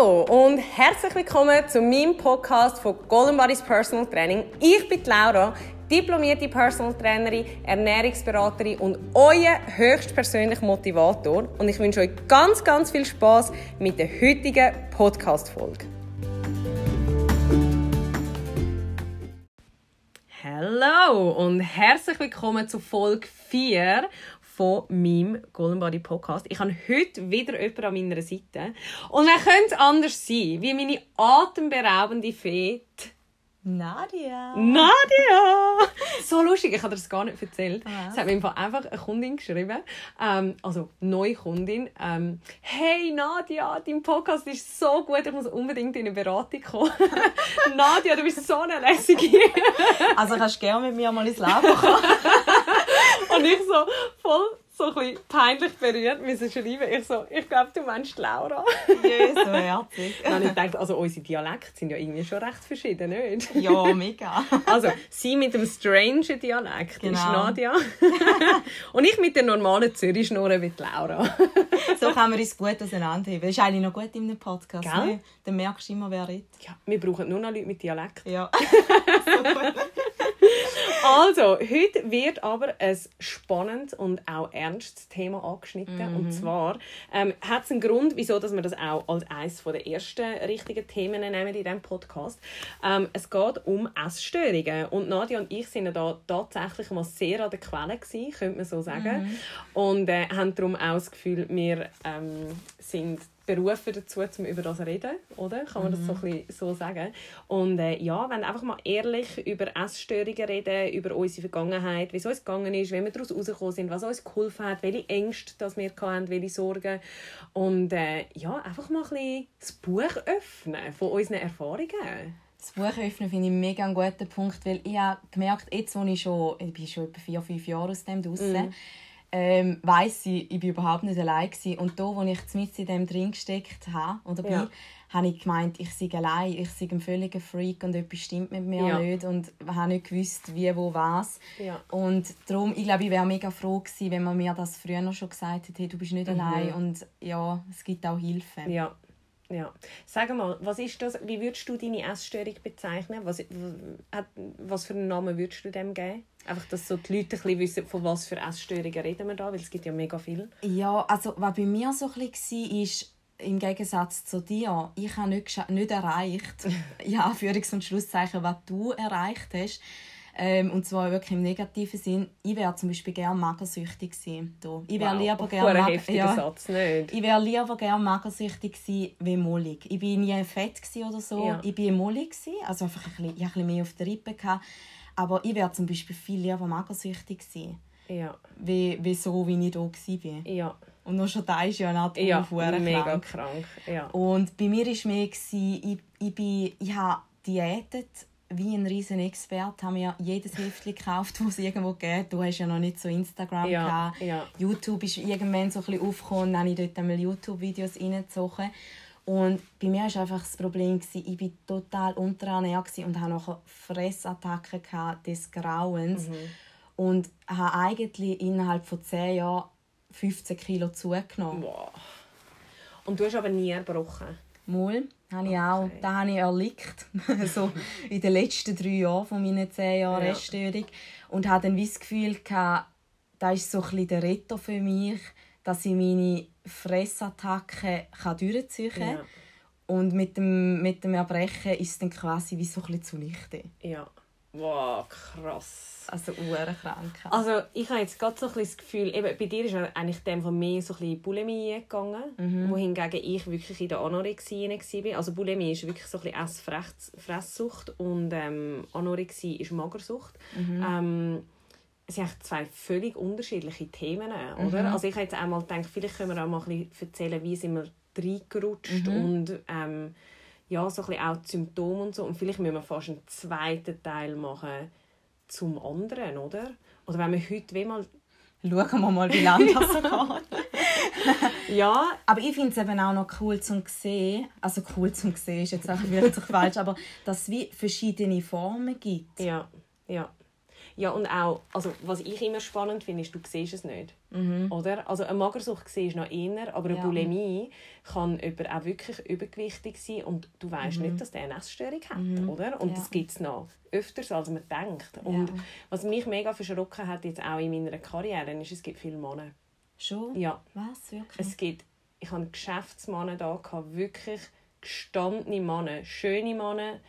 Hallo und herzlich willkommen zu meinem Podcast von Golden Bodies Personal Training. Ich bin Laura, diplomierte Personal Trainerin, Ernährungsberaterin und euer höchstpersönlicher Motivator. Und ich wünsche euch ganz, ganz viel Spaß mit der heutigen Podcast-Folge. Hallo und herzlich willkommen zu Folge 4 von meinem Golden Body Podcast. Ich habe heute wieder jemanden an meiner Seite. Und wer könnte anders sein, wie meine atemberaubende Fee, Nadia. Nadia! So lustig, ich habe das gar nicht erzählt. Ah. Es hat mir einfach eine Kundin geschrieben, ähm, also eine neue Kundin. Ähm, hey Nadia, dein Podcast ist so gut, ich muss unbedingt in eine Beratung kommen. Nadia, du bist so eine lässige. also kannst du gerne mit mir mal ins Leben kommen. Und ich so voll so ein bisschen peinlich berührt müssen schreiben. Ich so, ich glaube, du meinst Laura. Jesus, so herzig. Dann ich gedacht, also unsere Dialekte sind ja irgendwie schon recht verschieden, nicht? Ja, mega. Also, sie mit dem strange Dialekt genau. ist Nadia. Und ich mit der normalen Zürich-Schnurre mit Laura. so können wir uns gut auseinanderheben. Das ist eigentlich noch gut in einem Podcast. Ne? Dann merkst du immer, wer redet. Ja, wir brauchen nur noch Leute mit Dialekt. Ja. Also, heute wird aber ein spannendes und auch ernstes Thema angeschnitten. Mhm. Und zwar ähm, hat es einen Grund, wieso dass wir das auch als eines der ersten richtigen Themen nehmen in diesem Podcast. Ähm, es geht um Essstörungen. Und Nadia und ich sind da tatsächlich mal sehr an der Quelle gewesen, könnte man so sagen. Mhm. Und äh, haben darum auch das Gefühl, wir ähm, sind berufen dazu, um über das zu reden, oder? Kann man das so, mhm. ein so sagen? Und äh, ja, wenn einfach mal ehrlich über Essstörungen reden, über unsere Vergangenheit, wie es uns gegangen ist, wie wir daraus rausgekommen sind, was uns geholfen hat, welche Ängste das wir hatten, welche Sorgen. Und äh, ja, einfach mal ein bisschen das Buch öffnen von unseren Erfahrungen. Das Buch öffnen finde ich mega einen guten Punkt, weil ich habe gemerkt, jetzt, wo ich schon, ich bin schon etwa vier, fünf Jahre aus dem draussen, mm ähm, weiss ich, ich war überhaupt nicht allein. Gewesen. Und da, wo ich mit in dem drin gesteckt habe, oder bin, ja. habe ich gemeint, ich sei allein, ich sei ein völliger Freak und etwas stimmt mit mir ja. nicht und habe nicht gewusst, wie, wo, was. Ja. Und darum, ich glaube, ich wäre mega froh gewesen, wenn man mir das früher noch schon gesagt hätte, hey, du bist nicht mhm. allein und ja, es gibt auch Hilfe. Ja. Ja. Sag mal, was ist das, wie würdest du deine Essstörung bezeichnen? Was, was für einen Namen würdest du dem geben? Einfach, dass so die Leute ein wissen, von was für Essstörungen reden wir da, weil es gibt ja mega viel. Ja, also was bei mir so ein bisschen war, ist, im Gegensatz zu dir, ich habe nicht, nicht erreicht, ja, Führungs- und Schlusszeichen, was du erreicht hast. Ähm, und zwar wirklich im negativen Sinn. Ich wäre zum Beispiel gerne magersüchtig gewesen. Ich wäre wow. lieber gerne mag ja, Satz, nicht? Ich wäre lieber gerne magersüchtig gewesen wie mollig. Ich war nie fett oder so. Ja. Ich war mollig, also einfach ein bisschen, ich ein bisschen mehr auf der Rippe. Gehabt. Aber ich wäre zum Beispiel viel lieber magersüchtig gewesen. Ja. Wie, wie so, wie ich da war. Ja. Und noch schon da ist ja auch ja, mega krank. krank. Ja. Und bei mir war mehr, ich, ich, bin, ich habe diätet wie ein riesen Experte, haben wir jedes Heftchen gekauft, das es irgendwo gibt. Du hast ja noch nicht so Instagram ja, gehabt. Ja. YouTube ist irgendwann so ein bisschen aufgekommen, dann habe ich dort einmal YouTube-Videos reingezogen. Und bei mir war einfach das Problem, ich war total unterernährt und hatte nachher Fressattacken des Grauens. Mhm. Und habe eigentlich innerhalb von 10 Jahren 15 Kilo zugenommen. Wow. Und du hast aber nie erbrochen? Mal, habe ich auch. Okay. Das habe ich erlickt. so in den letzten drei Jahren von meinen 10 Jahren ja. Essstörung. Und hatte dann das Gefühl, das ist so ein der Retter für mich, dass ich meine Fressattacken durchziehen kann. Ja. Und mit dem, mit dem Erbrechen ist es dann quasi wie so ein bisschen zunichte. Ja. Wow, krass. Also krank. Also ich habe jetzt gerade so ein das Gefühl, eben, bei dir ist eigentlich dem von mir so ein bisschen Bulimie gegangen, mhm. wohingegen ich wirklich in der Anorexie war. Also Bulimie ist wirklich so ein bisschen Essfresssucht und ähm, Anorexie ist Magersucht. Mhm. Ähm, es sind zwei völlig unterschiedliche Themen, oder? Mhm. Also ich habe jetzt einmal gedacht, vielleicht können wir auch mal ein bisschen erzählen, wie sind wir reingerutscht mhm. und ähm, ja, so ein bisschen auch die Symptome und so. Und vielleicht müssen wir fast einen zweiten Teil machen zum anderen, oder? Oder wenn wir heute wie mal... Schauen wir mal, wie lange das so geht. ja. Aber ich finde es eben auch noch cool zu sehen, also cool zu sehen ist jetzt auch wirklich falsch, aber dass es wie verschiedene Formen gibt. Ja, ja. Ja, und auch, also was ich immer spannend finde, ist, du siehst es nicht. Mhm. Oder? Also eine Magersucht ist noch eher, aber eine ja. Bulimie kann jemand auch wirklich übergewichtig sein und du weißt mhm. nicht, dass der eine Essstörung hat. Mhm. Oder? Und ja. das gibt es noch öfters, als man denkt. Und ja. was mich mega verschrocken hat, jetzt auch in meiner Karriere, ist, es gibt viele Männer. Schon? Ja. Was? Wirklich? Es gibt, ich hatte Geschäftsmänner da, wirklich gestandene Männer, schöne Männer,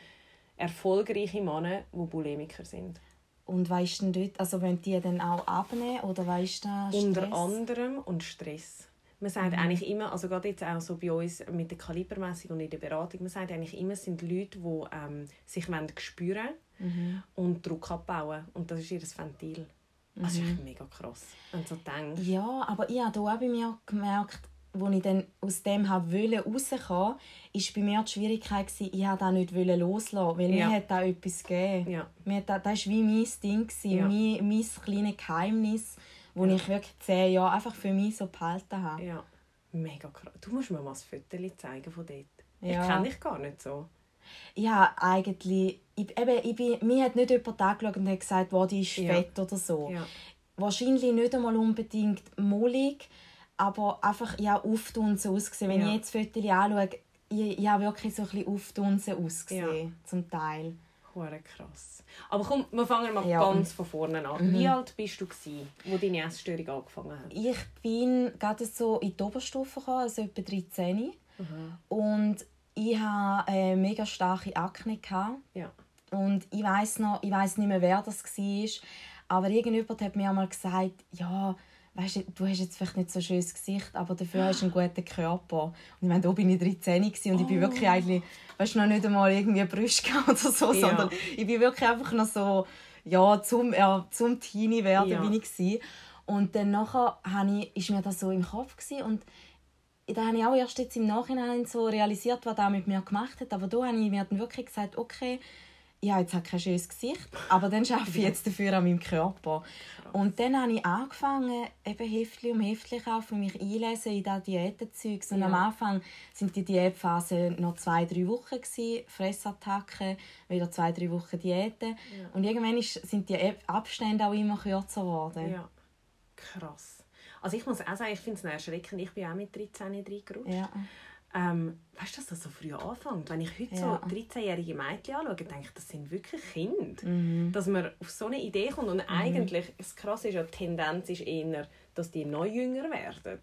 erfolgreiche Männer, die Bulimiker sind. Und weißt du dort, also wenn die dann auch abnehmen oder weißt du Stress? Unter anderem und Stress. Man sagt mhm. eigentlich immer, also gerade jetzt auch so bei uns mit der Kalibermessung und in der Beratung, man sagt eigentlich immer, es sind Leute, die ähm, sich spüren mhm. und Druck abbauen. Und das ist ihr Ventil. Das ist mhm. mega krass, wenn du so denkst. Ja, aber ich habe auch bei mir gemerkt, als ich dann aus dem rauskommen wollte, war bei mir die Schwierigkeit, gewesen, ich wollte das nicht loslassen, weil ja. mir hat da etwas gegeben. Ja. Mir das, das war wie mein Ding, ja. mein, mein kleines Geheimnis, das ja. ich wirklich zehn Jahre einfach für mich so behalten habe. Ja, mega krass. Du musst mir mal ein Foto zeigen von dort. Ja. Ich kenne dich gar nicht so. Ja, eigentlich, ich, eben, ich bin, mir hat nicht jemand angeschaut und hat gesagt, wow, die ist fett oder so. Wahrscheinlich nicht einmal unbedingt mollig, aber einfach ja, auftunsen ausgesehen. Wenn ja. ich jetzt Fotos anschaue, ich, ich habe wirklich so ein bisschen auftunsen ausgesehen, ja. zum Teil. Hure krass. Aber komm, wir fangen mal ja. ganz von vorne an. Mhm. Wie alt bist du gewesen, wo deine Essstörung angefangen hat? Ich bin gerade so in die Oberstufe gekommen, also etwa 13. Mhm. Und ich hatte eine mega starke Akne. Ja. Und ich weiß noch, ich weiß nicht mehr, wer das war, aber irgendjemand hat mir einmal gesagt, ja, weißt du, du hast jetzt vielleicht nicht so ein schönes Gesicht, aber dafür hast du einen guten Körper. Und ich meine, da bin ich 13 und oh. ich bin wirklich eigentlich, weißt du, noch nicht einmal irgendwie Brüste oder so, ja. sondern ich bin wirklich einfach noch so, ja, zum, ja, zum Teenie werden ja. bin ich gewesen. Und dann nachher ich, ist mir das so im Kopf gewesen und da habe ich auch erst jetzt im Nachhinein so realisiert, was das mit mir gemacht hat. Aber da habe ich mir dann wirklich gesagt, okay, ich habe jetzt kein schönes Gesicht, aber dann arbeite ich jetzt dafür an meinem Körper. Und dann habe ich angefangen, eben Heftchen um Heftchen kaufen, mich einlesen in diese Diätenzeug. Und ja. am Anfang sind die Diätphasen noch zwei, drei Wochen gewesen, Fressattacken, wieder zwei, drei Wochen Diäten. Ja. Und irgendwann sind die Abstände auch immer kürzer geworden. Ja, krass. Also ich muss auch sagen, ich finde es erschreckend. Ich bin auch mit 13 reingerutscht. Ja. Ähm, weißt du, dass das so früh anfängt? Wenn ich heute ja. so 13-jährige Mädchen anschaue, denke ich, das sind wirklich Kinder. Mhm. Dass man auf so eine Idee kommt. Und mhm. eigentlich, das Krasse ist ja, die Tendenz ist eher, dass die noch jünger werden.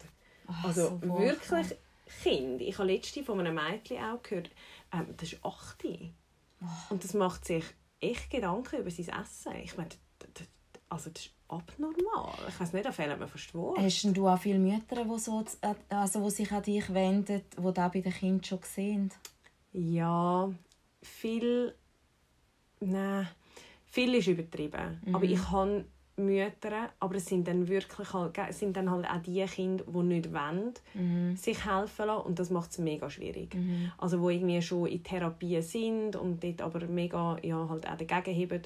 Ach, also so wirklich Kinder. Ich habe letztens von einem Mädchen auch gehört, ähm, das ist 8. Oh. Und das macht sich echt Gedanken über sein Essen. Ich meine, also das ist abnormal. Ich weiß nicht, da fehlt mir fast Worte. Hast du auch viele Mütter, die, so, also, die sich an dich wenden, die das bei den Kindern schon sehen? Ja, viel... Nein, viel ist übertrieben. Mhm. Aber ich habe Mütter, aber es sind dann wirklich halt, sind dann halt auch die Kinder, die nicht wollen, mhm. sich helfen lassen und das macht es mega schwierig. Mhm. Also wo irgendwie schon in Therapie sind und dort aber mega ja, halt auch dagegen heben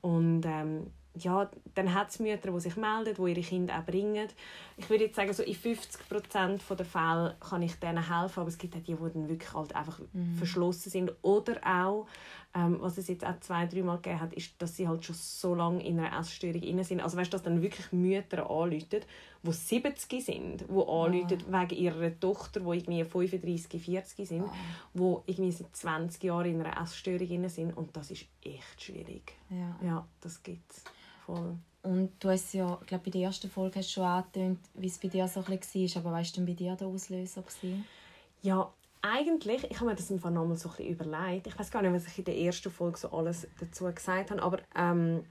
und ähm, ja, dann hat es Mütter, die sich melden, die ihre Kinder auch bringen. Ich würde jetzt sagen, so in 50% der Fälle kann ich denen helfen, aber es gibt auch die, die dann wirklich halt einfach mhm. verschlossen sind. Oder auch, ähm, was es jetzt auch zwei, dreimal gegeben hat, ist, dass sie halt schon so lange in einer Essstörung drin sind. Also weißt du, dass dann wirklich Mütter anrufen, die 70 sind, die anrufen ah. wegen ihrer Tochter, die irgendwie 35, 40 sind, ah. die irgendwie seit 20 Jahren in einer Essstörung drin sind. Und das ist echt schwierig. Ja, ja das gibt es. Voll. Und du hast ja, ich glaube, bei der ersten Folge hast du schon angetönt, wie es bei dir so ein bisschen war. Aber weißt du, bei dir der Auslöser war? Ja, eigentlich, ich habe mir das im Fall nochmal so ein bisschen überlegt. Ich weiß gar nicht, was ich in der ersten Folge so alles dazu gesagt habe, aber ähm,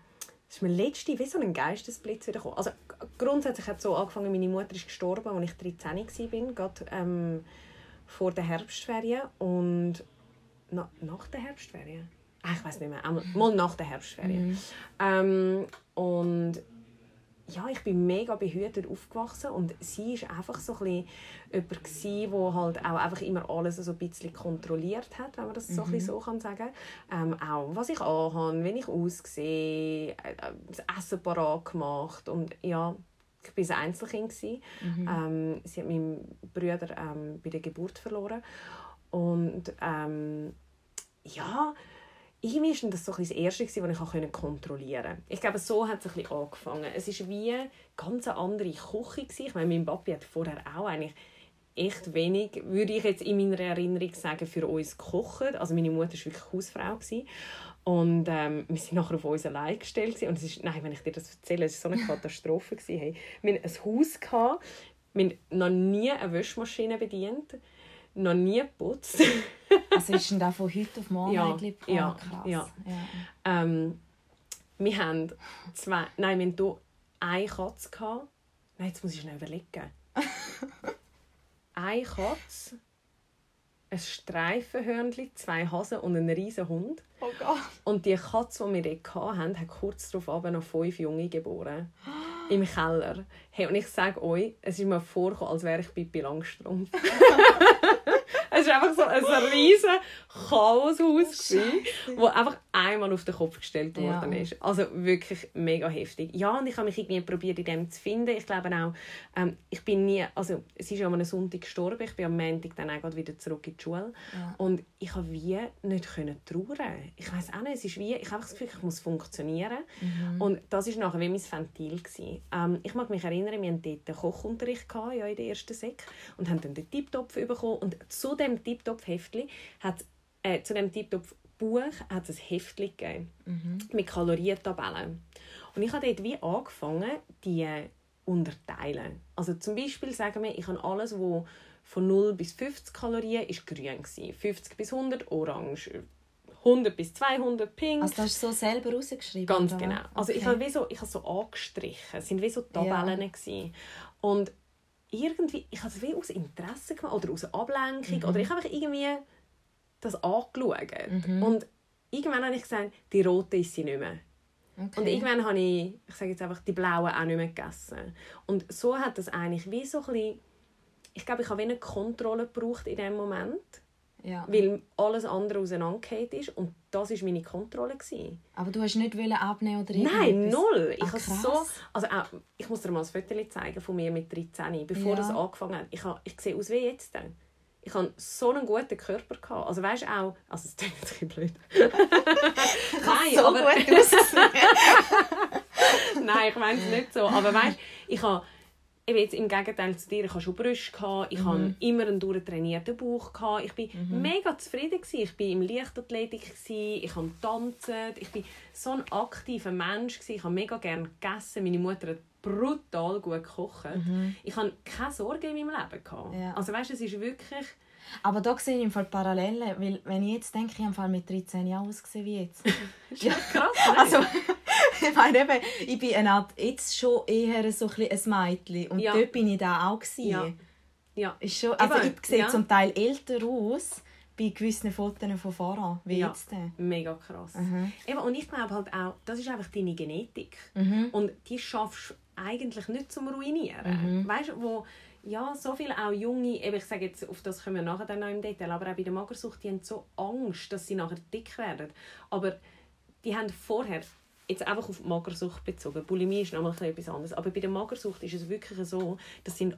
es ist mir letzte wie so ein Geistesblitz wieder gekommen. Also grundsätzlich hat es so angefangen, meine Mutter ist gestorben, als ich 13 war, gerade ähm, vor der Herbstferien und na, nach der Herbstferien ich weiß nicht mehr, mal nach der Herbstferien. Mhm. Ähm, und ja, ich bin mega behütet aufgewachsen und sie war einfach so ein jemand der halt auch einfach immer alles so ein bisschen kontrolliert hat, wenn man das so, mhm. so kann sagen ähm, Auch was ich anhabe, wie ich aussehe, äh, das Essen parat gemacht und ja, ich war ein Einzelkind. Mhm. Ähm, sie hat meinen Bruder ähm, bei der Geburt verloren und ähm, ja, irgendwie war das so das Erste, das ich kontrollieren konnte. Ich glaube, so hat es ein angefangen. Es war wie eine ganz andere Küche. Ich meine, mein Papi hat vorher auch eigentlich echt wenig, würde ich jetzt in meiner Erinnerung sagen, für uns gekocht. Also meine Mutter war wirklich Hausfrau. Und ähm, wir sind nachher auf uns allein gestellt. Und es ist, nein, wenn ich dir das erzähle, es war so eine Katastrophe. Hey, wir hatten ein Haus, wir haben noch nie eine Wäschmaschine bedient, noch nie geputzt. also ist denn da von heute auf morgen ja, eigentlich oh, ja, krass. Ja. ja. Ähm, wir haben zwei, nein, wir hatten hier eine Katze. Gehabt. Nein, jetzt muss ich schnell überlegen. eine Katze, ein Streifenhörnchen, zwei Hasen und ein riesen Hund. Oh Gott. Und die Katze, die wir dort hatten, hat kurz darauf noch fünf Junge geboren. Im Keller. Hey, und ich sage euch, es ist mir vorgekommen, als wäre ich Pippi Langstrumpf. Es war einfach so ein riesen Chaoshaus, das einfach einmal auf den Kopf gestellt worden ja. ist. Also wirklich mega heftig. Ja, und ich habe mich irgendwie probiert, in dem zu finden. Ich glaube auch, ähm, ich bin nie, also sie ist ja am Sonntag gestorben, ich bin am Montag dann auch wieder zurück in die Schule. Ja. Und ich habe wie nicht können trauern. Ich weiß auch nicht, es ist wie, ich habe das Gefühl, ich muss funktionieren. Mhm. Und das war nachher wie mein Ventil. Ähm, ich mag mich erinnern, wir hatten dort einen Kochunterricht gehabt, ja, in der ersten Sek und haben dann den Tiptopf bekommen. Und zu dem Tiptopf-Heftli hat äh, zu dem Tiptopf Buch hat es ein Heftli gegeben mhm. mit Kalorientabellen. Und ich habe dort wie angefangen, die unterteilen. Also zum Beispiel sagen wir, ich habe alles, wo von 0 bis 50 Kalorien ist grün gewesen, 50 bis 100 orange, 100 bis 200 pink. Also das hast du so selber rausgeschrieben? Ganz genau. Also okay. ich habe so, ich habe so angestrichen. Es waren wie so Tabellen. Ja. Und irgendwie, ich habe es wie aus Interesse gemacht oder aus Ablenkung mhm. oder ich habe irgendwie das angeschaut. Mhm. Und irgendwann habe ich gesagt, die rote ist sie nicht mehr. Okay. Und irgendwann habe ich, ich sage jetzt einfach, die blauen auch nicht mehr gegessen. Und so hat das eigentlich wie so ein bisschen, ich glaube, ich habe wie eine Kontrolle gebraucht in dem Moment. Ja. Weil alles andere auseinandergefallen ist. Und das war meine Kontrolle. Gewesen. Aber du hast nicht abnehmen oder Nein, null. Ich, ah, so, also auch, ich muss dir mal ein Foto zeigen von mir mit 13, bevor ja. das angefangen hat. Ich, ich sehe aus wie jetzt. Ich hatte so einen guten Körper. Gehabt. Also weißt auch... Also es klingt ein bisschen blöd. Nein, so aber... gut Nein, ich meine es nicht so. Aber weißt ich habe eben jetzt im Gegenteil zu dir, ich hatte schon Brüste, ich mhm. hatte immer einen durchtrainierten Bauch. Ich war mhm. mega zufrieden. Ich war im Leichtathletik, ich habe tanzt, ich war so ein aktiver Mensch. Ich habe mega gerne gegessen. Meine Mutter hat brutal gut gekocht. Mhm. Ich hatte keine Sorgen in meinem Leben. Ja. Also weißt, es ist wirklich... Aber da sehe ich im Fall Parallelen, weil wenn ich jetzt denke, ich habe mit 13 Jahren ausgesehen wie jetzt. ja, krass. Also, ich meine eben, ich bin Art, jetzt schon eher so ein, ein Mädchen und ja. dort bin ich da auch gewesen. Ja. ja. Ist schon, also eben, ich sehe ja. zum Teil älter aus bei gewissen Fotos von vorher, wie ja. jetzt. Mega krass. Mhm. Eben, und ich glaube halt auch, das ist einfach deine Genetik. Mhm. Und die schaffst du eigentlich nicht zum Ruinieren. Mhm. Weißt du, wo ja, so viele auch junge, eben, ich sage jetzt, auf das kommen wir nachher dann noch im Detail, aber auch bei der Magersucht, die haben so Angst, dass sie nachher dick werden. Aber die haben vorher, jetzt einfach auf Magersucht bezogen, Bulimie ist nochmal etwas anderes, aber bei der Magersucht ist es wirklich so, das sind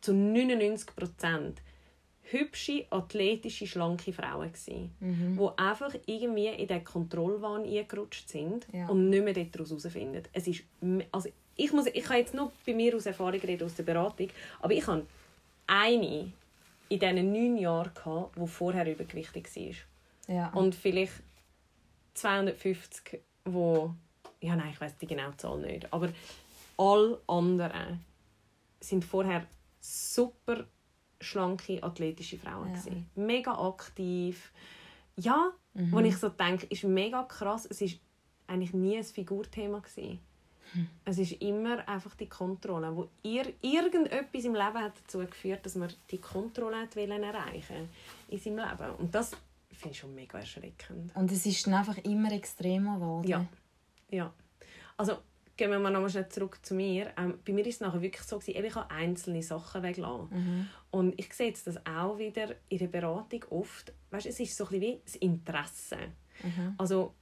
zu 99 Prozent hübsche, athletische, schlanke Frauen gewesen, mhm. die einfach irgendwie in den Kontrollwahn eingerutscht sind ja. und nicht mehr daraus herausfinden. Es ist, also ich, muss, ich kann jetzt nur bei mir aus Erfahrung reden, aus der Beratung, aber ich hatte eine in diesen neun Jahren, gehabt, die vorher übergewichtig war. Ja. Und vielleicht 250, wo ja nein, ich weiß die genaue Zahl nicht, aber alle anderen sind vorher super schlanke, athletische Frauen. Ja. Mega aktiv. Ja, mhm. wo ich so denke, ist mega krass. Es ist eigentlich nie ein Figurthema. Gewesen. Hm. Es ist immer einfach die Kontrolle, wo ihr irgendetwas im Leben hat dazu geführt, dass man die Kontrolle hat erreichen in seinem Leben. Und das finde ich schon mega erschreckend. Und es ist dann einfach immer extremer geworden. Ja, ja. Also gehen wir mal nochmal schnell zurück zu mir. Ähm, bei mir war es nachher wirklich so, gewesen, ich habe einzelne Sachen weglassen. Mhm. Und ich sehe jetzt das auch wieder in der Beratung oft. Weißt, es ist so ein bisschen wie das Interesse. Mhm. Also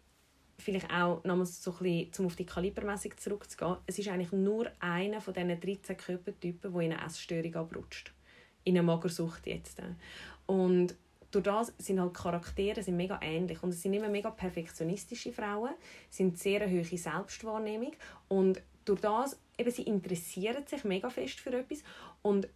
vielleicht auch nochmals so ein bisschen, um auf die Kalibermessung zurückzugehen. Es ist eigentlich nur einer von diesen 13 Körpertypen, der in eine Essstörung abrutscht. In eine Magersucht jetzt. Und durch das sind halt Charaktere sind mega ähnlich. Und es sind immer mega perfektionistische Frauen, sind sehr hohe Selbstwahrnehmung. Und durch das eben sie interessieren sich mega fest für etwas. Und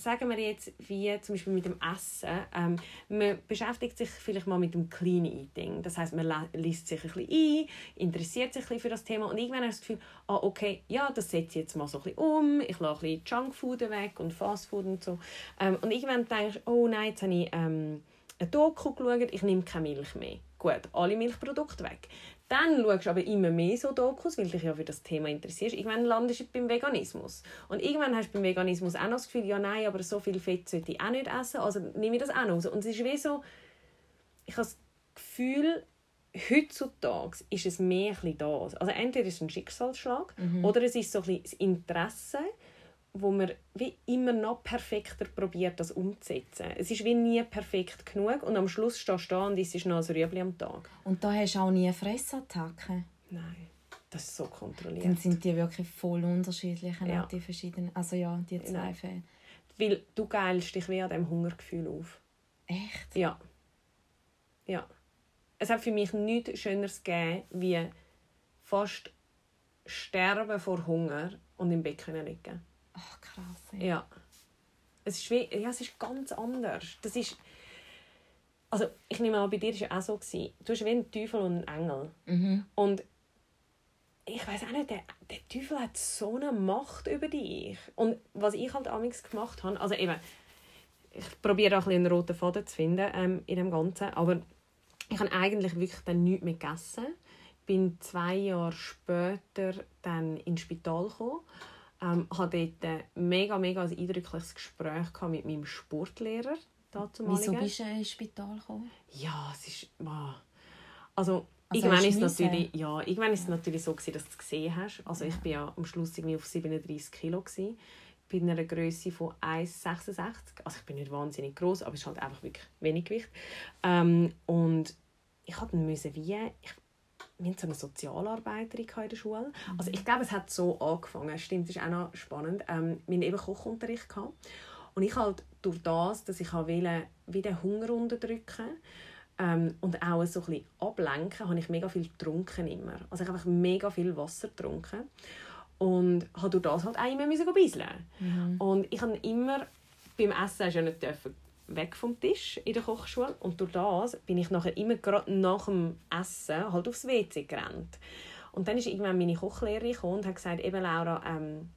sagen wir jetzt, wie zum Beispiel mit dem Essen, ähm, man beschäftigt sich vielleicht mal mit dem Clean Eating. Das heißt, man liest sich ein bisschen ein, interessiert sich ein bisschen für das Thema und irgendwann hat das Gefühl, ah, okay, ja, das setze ich jetzt mal so ein bisschen um, ich lasse ein bisschen Junkfood weg und Fastfood und so. Ähm, und irgendwann denke ich, oh nein, jetzt habe ich ähm, eine Doku geschaut, ich nehme keine Milch mehr. Gut, alle Milchprodukte weg. Dann schaust du aber immer mehr so Dokus, weil dich ja für das Thema interessierst. Irgendwann landest du beim Veganismus. Und irgendwann hast du beim Veganismus auch noch das Gefühl, ja nein, aber so viel Fett sollte ich auch nicht essen, also nehme ich das auch noch raus. Und es ist wie so, ich habe das Gefühl, heutzutage ist es mehr ein das. Also entweder ist es ein Schicksalsschlag mhm. oder es ist so ein das Interesse, wo man wie immer noch perfekter probiert, das umzusetzen. Es ist wie nie perfekt genug und am Schluss stehst du da und es ist noch ein Rüebli am Tag. Und da hast du auch nie eine Fressattacke? Nein, das ist so kontrolliert. Dann sind die wirklich voll unterschiedlich, ja. die verschiedenen, also ja, die zwei Fälle. Weil du geilst dich wie an diesem Hungergefühl auf. Echt? Ja. Ja. Es hat für mich nichts Schöneres gegeben, wie fast sterben vor Hunger und im Bett liegen Ach, krass. Ja. ja. Es ist, wie, ja, es ist ganz anders. Das ist... Also, ich nehme an, bei dir war es ja auch so. Gewesen. Du hast wie ein Teufel und ein Engel. Mhm. Und ich weiß auch nicht, der, der Teufel hat so eine Macht über dich. Und was ich halt amigs gemacht habe, also eben, ich probiere auch ein einen roten Faden zu finden ähm, in dem Ganzen, aber ich habe eigentlich wirklich dann nichts mehr gegessen. Bin zwei Jahre später dann ins Spital gekommen ähm, hatte dort ein mega, mega ein eindrückliches Gespräch mit meinem Sportlehrer. Wieso bist du ins Spital gekommen? Ja, es ist... Wow. Also, also irgendwann ist es natürlich, ja, irgendwann ist es natürlich so gewesen, dass du es gesehen hast. Also ich bin ja am Schluss irgendwie auf 37 Kilo gewesen, bei einer Größe von 1,66. Also ich bin nicht wahnsinnig groß, aber es ist halt einfach wirklich wenig Gewicht. Ähm, und ich hatte müssen wie, ich wir so eine Sozialarbeiterin in der Schule. Mhm. Also ich glaube, es hat so angefangen. Stimmt, das ist auch noch spannend. Ähm, wir hatten eben Kochunterricht. Gehabt. Und ich halt durch das, dass ich wollte, wie den Hunger unterdrücken ähm, und auch so ein bisschen ablenken, habe ich mega viel getrunken immer. Also ich habe einfach mega viel Wasser getrunken. Und habe durch das halt auch immer müssen Mhm. Und ich habe immer beim Essen ja nicht dürfen weg vom Tisch in der Kochschule und durch das bin ich nachher immer gerade nach dem Essen halt aufs WC gerannt. Und dann ist irgendwann meine Kochlehrerin und hat gesagt, eben Laura, ähm,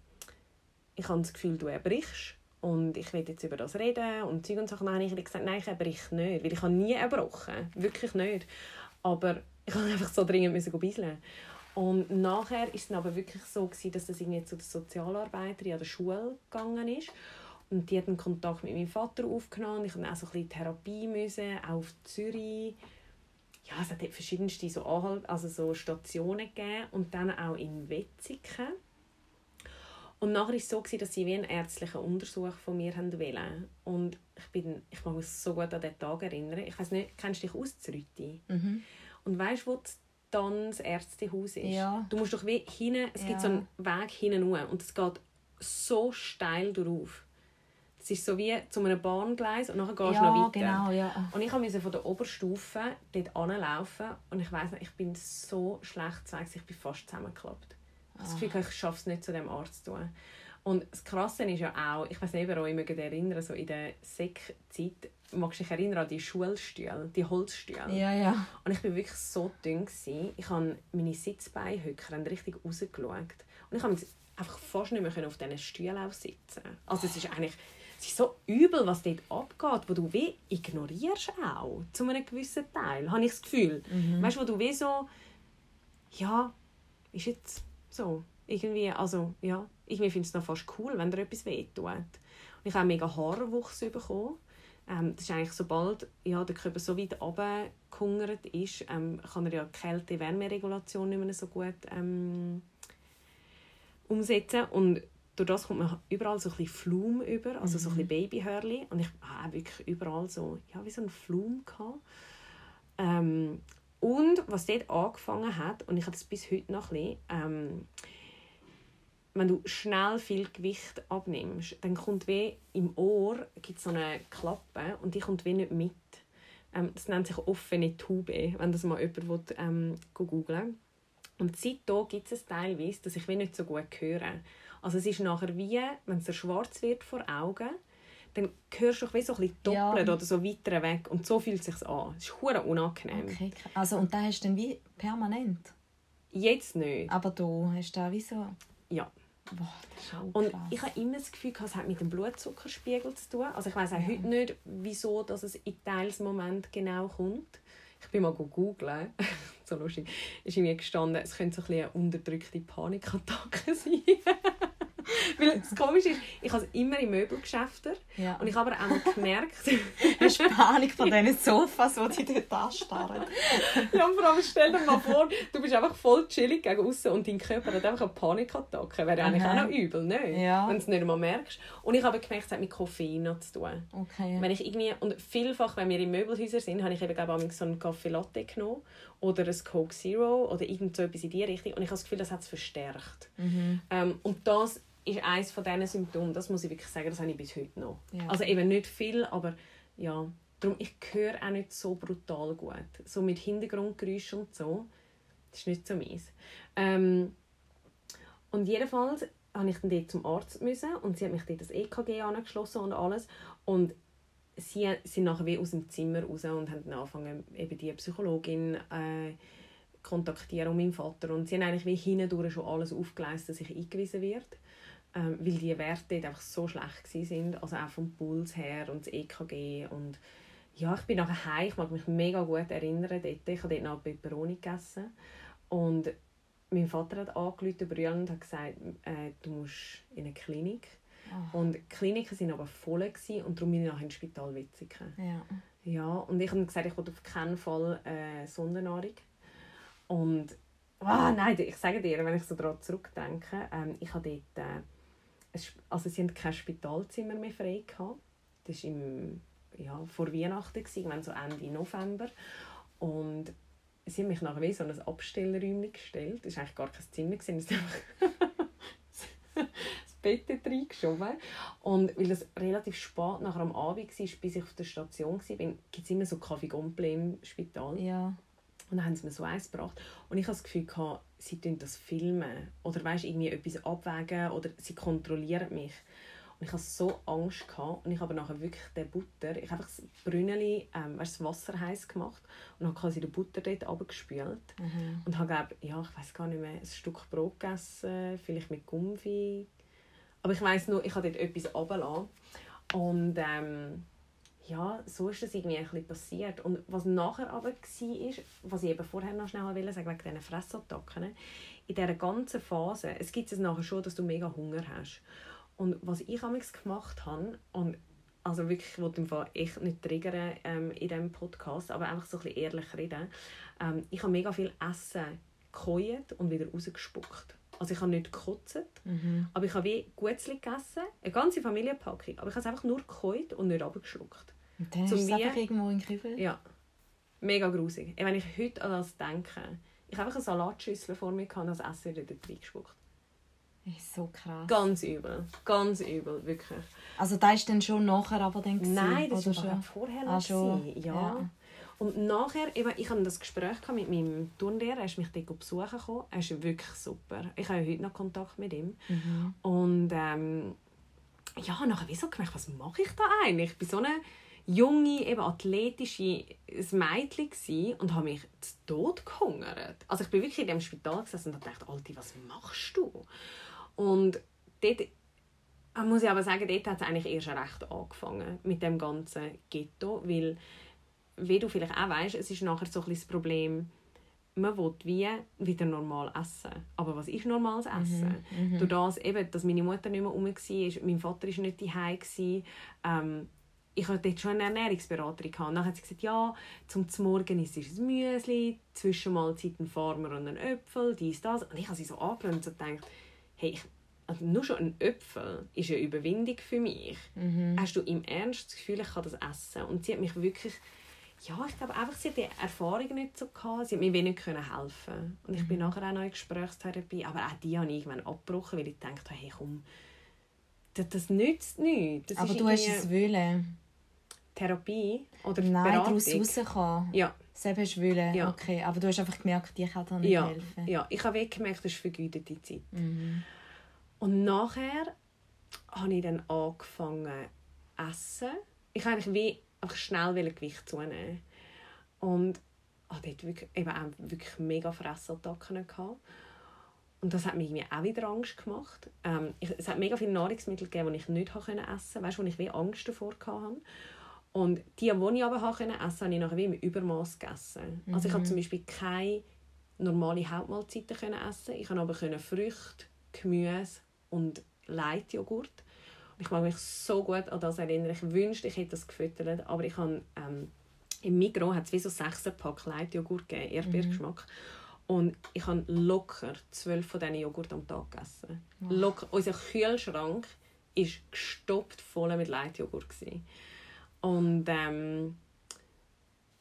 ich habe das Gefühl, du erbrichst und ich will jetzt über das reden und Zeug und Sachen. Dann habe ich gesagt, nein, ich erbrich nicht, weil ich habe nie erbrochen, wirklich nicht. Aber ich musste einfach so dringend müssen bisseln. Und nachher ist es aber wirklich so gewesen, dass das irgendwie zu der Sozialarbeiterin an der Schule gegangen ist und die hat einen Kontakt mit meinem Vater aufgenommen. Ich musste auch so ein bisschen Therapie, müssen, auch auf Zürich. Ja, es hat verschiedenste so, Anhalt, also so Stationen gegeben. Und dann auch in Wetzikon. Und nachher war es so, dass sie wie einen ärztlichen Untersuch von mir wollten. Und ich, bin, ich mag mich so gut an diesen Tag erinnern. Ich weiß nicht, kennst du dich aus, Zrüti? Mhm. Und weißt du, wo dann das Ärztehaus ist? Ja. Du musst doch wie hinten, es ja. gibt so einen Weg hinten und es geht so steil drauf. Es ist so wie zu einem Bahngleis und nachher gehst du noch weiter. Genau, ja. Und ich musste von der Oberstufe dort anlaufen und ich weiss nicht, ich bin so schlecht zu ich bin fast zusammengeklappt. Ich habe das Gefühl, ich schaffe es nicht, zu dem Arzt zu tun. Und das Krasse ist ja auch, ich weiß nicht, ob ihr euch erinnern so in der Sek-Zeit, magst du dich erinnern an die Schulstühle, die Holzstühle? Ja, ja. Und ich war wirklich so dünn. Gewesen. Ich habe meine Sitzbeinhöcker richtig rausgeschaut. Und ich konnte einfach fast nicht mehr auf diesen Stühlen sitzen. Also es ist eigentlich es ist so übel, was dort abgeht, wo du wie ignorierst auch, zu einem gewissen Teil, habe ich das Gefühl. Mhm. Weißt du, wo du wie so, ja, ist jetzt so, irgendwie, also, ja, ich finde es noch fast cool, wenn dir etwas wehtut. Und ich habe mega Haarwuchs bekommen. Ähm, das ist eigentlich, sobald ja, der Körper so weit runtergehungert ist, ähm, kann er ja Kälte-Wärmeregulation nicht mehr so gut ähm, umsetzen. Und durch das kommt man überall so ein bisschen Flum über, also so ein bisschen mhm. Babyhörli. Und ich hatte wirklich überall so, ja, wie so ein Flum. Ähm, und was dort angefangen hat, und ich habe das bis heute noch ein bisschen, ähm, wenn du schnell viel Gewicht abnimmst, dann kommt wie im Ohr gibt's so eine Klappe und die kommt wie nicht mit. Ähm, das nennt sich offene Tube, wenn das mal jemand will, ähm, googeln Und seitdem gibt es teilweise, dass ich nicht so gut höre. Also es ist nachher wie, wenn es schwarz wird vor Augen, dann hörst du wie so ein bisschen doppelt ja. oder so weiter weg. Und so fühlt es sich an. Es ist hure unangenehm. Okay. Also, und da hast du dann wie permanent? Jetzt nicht. Aber du hast da wie so... Ja. Boah, und krass. ich habe immer das Gefühl, es hat mit dem Blutzuckerspiegel zu tun. Also ich weiß auch ja. heute nicht, wieso dass es in Teilsmoment genau kommt. Ich bin mal googeln. so lustig. Ist mir gestanden, es könnte so ein bisschen eine unterdrückte Panikattacke sein. Weil das Komische ist, ich habe es immer in Möbelgeschäften. Ja. Und ich habe aber auch noch gemerkt... Hast du Panik von diesen Sofas, die dich dort anstarren? ja, vor allem stell dir mal vor, du bist einfach voll chillig gegen außen und dein Körper hat einfach eine Panikattacke. Wäre eigentlich auch noch übel, ne? Ja. wenn du es nicht mal merkst. Und ich habe gemerkt, es hat mit Koffein zu tun. Okay. Wenn ich irgendwie, und vielfach, wenn wir in Möbelhäusern sind, habe ich eben glaube ich, so einen Kaffee Latte genommen oder ein Coke Zero oder irgend so etwas in die Richtung. Und ich habe das Gefühl, das hat es verstärkt. Mhm. Ähm, und das ist eines von diesen Symptomen, das muss ich wirklich sagen, das habe ich bis heute noch. Ja. Also eben nicht viel, aber ja, darum, ich höre auch nicht so brutal gut. So mit Hintergrundgeräuschen und so, das ist nicht so meins. Ähm, und jedenfalls musste ich dann dort zum Arzt müssen und sie hat mich dort das EKG angeschlossen und alles und sie sind nachher wie aus dem Zimmer raus und haben dann angefangen, eben die Psychologin äh, kontaktieren und meinen Vater. Und sie haben eigentlich wie hindurch schon alles aufgeleistet, dass ich eingewiesen werde ähm, weil die Werte dort einfach so schlecht sind, also auch vom Puls her und das EKG und ja, ich bin nachher heim, ich mag mich mega gut erinnern dort. Ich habe dort noch Peperoni gegessen. Und mein Vater hat angerufen brüllend und hat gesagt, äh, du musst in eine Klinik. Oh. Und die Kliniken waren aber voll gewesen, und darum bin ich nachher ins Spital Witzigen. Ja. ja. Und ich habe gesagt, ich will auf keinen Fall äh, Sondernahrung. Und oh, nein, ich sage dir, wenn ich so daran zurückdenke, ähm, ich habe dort äh, also sie hatten kein Spitalzimmer mehr frei. Gehabt. Das war im, ja, vor Weihnachten, wenn so Ende November. Und sie haben mich nachher wie so ein Abstellräumchen gestellt. Das war eigentlich gar kein Zimmer, das Bett reingeschoben. Und weil es relativ spät nachher am Abend war, bis ich auf der Station war, gibt es immer so Kaffee im Spital. Ja. Und dann haben sie mir so eins gebracht. Und ich hatte das Gefühl, sie filmen das filmen. Oder weißt, irgendwie etwas abwägen. Oder sie kontrollieren mich. Und ich hatte so Angst. Gehabt. Und ich habe nachher wirklich den Butter, ich habe einfach das Brünneli, ähm, weißt, das Wasser heiß gemacht und habe quasi den Butter dort abgespült. Mhm. Und habe, glaub, ja, ich weiß gar nicht mehr, ein Stück Brot gegessen, vielleicht mit Gummi. Aber ich weiß nur, ich habe dort etwas runtergelassen. Und ähm, ja, so ist das irgendwie ein bisschen passiert. Und was nachher aber war, was ich eben vorher noch schnell wollte sagen, wegen diesen Fressattacken, in dieser ganzen Phase, es gibt es nachher schon, dass du mega Hunger hast. Und was ich damals gemacht habe, und also wirklich, ich wollte im Fall echt nicht triggern ähm, in diesem Podcast, aber einfach so ein bisschen ehrlich reden, ähm, ich habe mega viel Essen gekäut und wieder rausgespuckt. Also ich habe nicht gekotzt, mhm. aber ich habe wie Gutzli gegessen, eine ganze Familienpackung, aber ich habe es einfach nur gekäut und nicht abgeschluckt. Und dann Zum ist es einfach irgendwo in Kribbel? Ja. Mega grusig. Wenn ich heute an das denke, ich habe einfach eine Salatschüssel vor mir und das Essen wieder reingespuckt. Ist so krass. Ganz übel. Ganz übel, wirklich. Also da ist dann schon nachher aber dann gewesen, Nein, das war schon vorher ah, schon. Ja. ja. Und nachher, eben, ich hatte das Gespräch mit meinem Turnlehrer, er ist mich dort besuchen gekommen. Er ist wirklich super. Ich habe heute noch Kontakt mit ihm. Mhm. Und ähm, ja, nachher wieso gemerkt, was mache ich da eigentlich? Ich bin so eine junge, eben athletische Mädchen und habe mich zu Tod gehungert. Also ich bin wirklich in dem Spital gesessen und dachte, Alti, was machst du? Und dort muss ich aber sagen, dort hat es eigentlich erst recht angefangen mit dem ganzen Ghetto, weil, wie du vielleicht auch weißt, es ist nachher so ein das Problem, man will wie wieder normal essen. Aber was ist normales mhm, Essen? Mhm, Durch das, eben, dass meine Mutter nicht mehr herum war, mein Vater war nicht daheim, ähm, ich hatte dort schon eine Ernährungsberaterin. Und dann hat sie gesagt, ja, zum Morgen ist es ein Müsli, Zwischenmahlzeit ein Farmer und ein Äpfel, dies, das. Und ich habe sie so angeschaut und so gedacht, hey, ich, also nur schon ein Äpfel ist eine Überwindung für mich. Mhm. Hast du im Ernst das Gefühl, ich kann das essen? Und sie hat mich wirklich, ja, ich glaube einfach, sie hat die Erfahrung nicht so gehabt, sie hat mir wenig können helfen Und ich bin mhm. nachher auch noch in Gesprächstherapie, aber auch die habe ich irgendwann abgebrochen, weil ich dachte, hey, komm, das, das nützt nichts. Das aber du hast es wollen. Therapie oder Nein, Beratung. daraus rauskommen. Ja. Selber ist wollen. Ja. Okay, aber du hast einfach gemerkt, ich kann dir nicht Ja, helfen. ja, ich habe wirklich gemerkt, das ist vergeudete Zeit. Mhm. Und nachher habe ich dann angefangen zu essen. Ich wollte eigentlich wie einfach schnell Gewicht zunehmen. Und hatte dort wirklich, eben auch wirklich mega Fressattacken. Gehabt. Und das hat mir irgendwie auch wieder Angst gemacht. Ähm, ich, es hat mega viele Nahrungsmittel gegeben, die ich nicht essen konnte, weißt, wo ich wie Angst davor hatte. Und die, die ich aber essen konnte, habe ich nachher wie im Übermaß gegessen. Also ich habe zum Beispiel keine normale Hauptmahlzeiten können essen. Ich konnte aber können Früchte, Gemüse und Leitjoghurt. Ich mag mich so gut an das erinnern. Ich wünschte, ich hätte das gefüttert, aber ich habe ähm, im Mikro hat es wie so sechs Pack Leitjoghurt gegeben, Erdbeergeschmack. Und ich habe locker zwölf von diesen Joghurt am Tag gegessen. Locker. Unser Kühlschrank war gestoppt voll mit Leitjoghurt. Gewesen. Und ähm,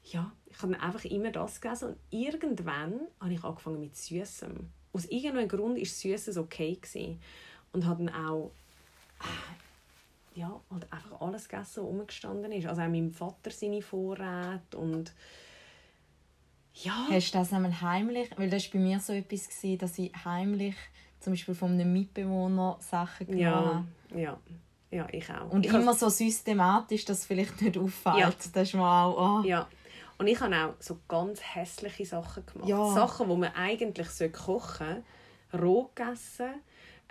ja, ich habe einfach immer das gegessen. Und irgendwann habe ich angefangen mit Süßem. Aus irgendeinem Grund war Süßes okay. Gewesen. Und habe dann auch äh, ja, halt einfach alles gegessen, was rumgestanden ist. Also auch meinem Vater seine Vorräte und ja. Hast du das einmal heimlich? Weil das war bei mir so etwas, gewesen, dass ich heimlich zum Beispiel von einem Mitbewohner Sachen genommen Ja, habe. ja, ja, ich auch. Und ich immer so systematisch, dass es vielleicht nicht auffällt. Ja. Das ist mir auch... Oh. Ja. Und ich habe auch so ganz hässliche Sachen gemacht. Ja. Sachen, die man eigentlich kochen sollte, roh gegessen.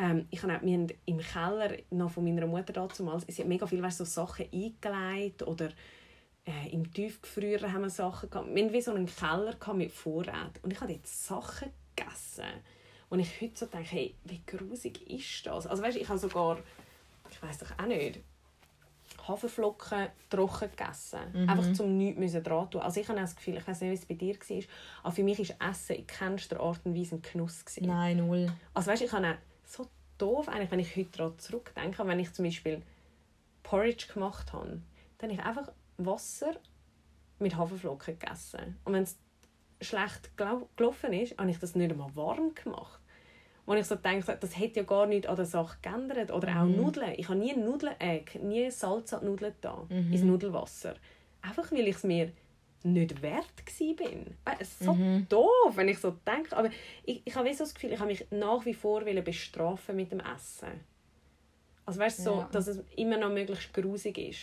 Ähm, ich habe haben im Keller noch von meiner Mutter damals, sie hat mega viel weißt, so Sachen eingelegt oder äh, im Tiefgefrierer haben wir Sachen gehabt. Wir hatten wie so einen Keller mit Vorräten. Und ich habe jetzt Sachen gegessen, wo ich heute so denke, hey, wie grusig ist das? Also weißt, ich habe sogar, ich weiß doch auch nicht, Haferflocken trocken gegessen. Einfach zum nichts dran tun. Also ich habe das Gefühl, ich weiß nicht, wie es bei dir war, aber für mich ist Essen in keinster Art und Weise ein Genuss. Gewesen. Nein, null. Also weißt, ich habe so doof, eigentlich, wenn ich heute daran zurückdenke, wenn ich zum Beispiel Porridge gemacht habe, dann habe ich einfach Wasser mit Haferflocken gegessen. Und wenn es schlecht gelau- gelaufen ist, habe ich das nicht einmal warm gemacht. Wo ich so denke, das hätte ja gar nichts an der Sache geändert. Oder auch Nudeln. Ich habe nie Nudeln, nie Salz an Nudeln da ins Nudelwasser. Einfach weil ich es mir nicht wert bin. Äh, Es ist so doof, wenn ich so denke. Aber ich, ich habe so das Gefühl, ich habe mich nach wie vor bestrafen mit dem Essen. Also weißt du, so, Ja. dass es immer noch möglichst grusig ist.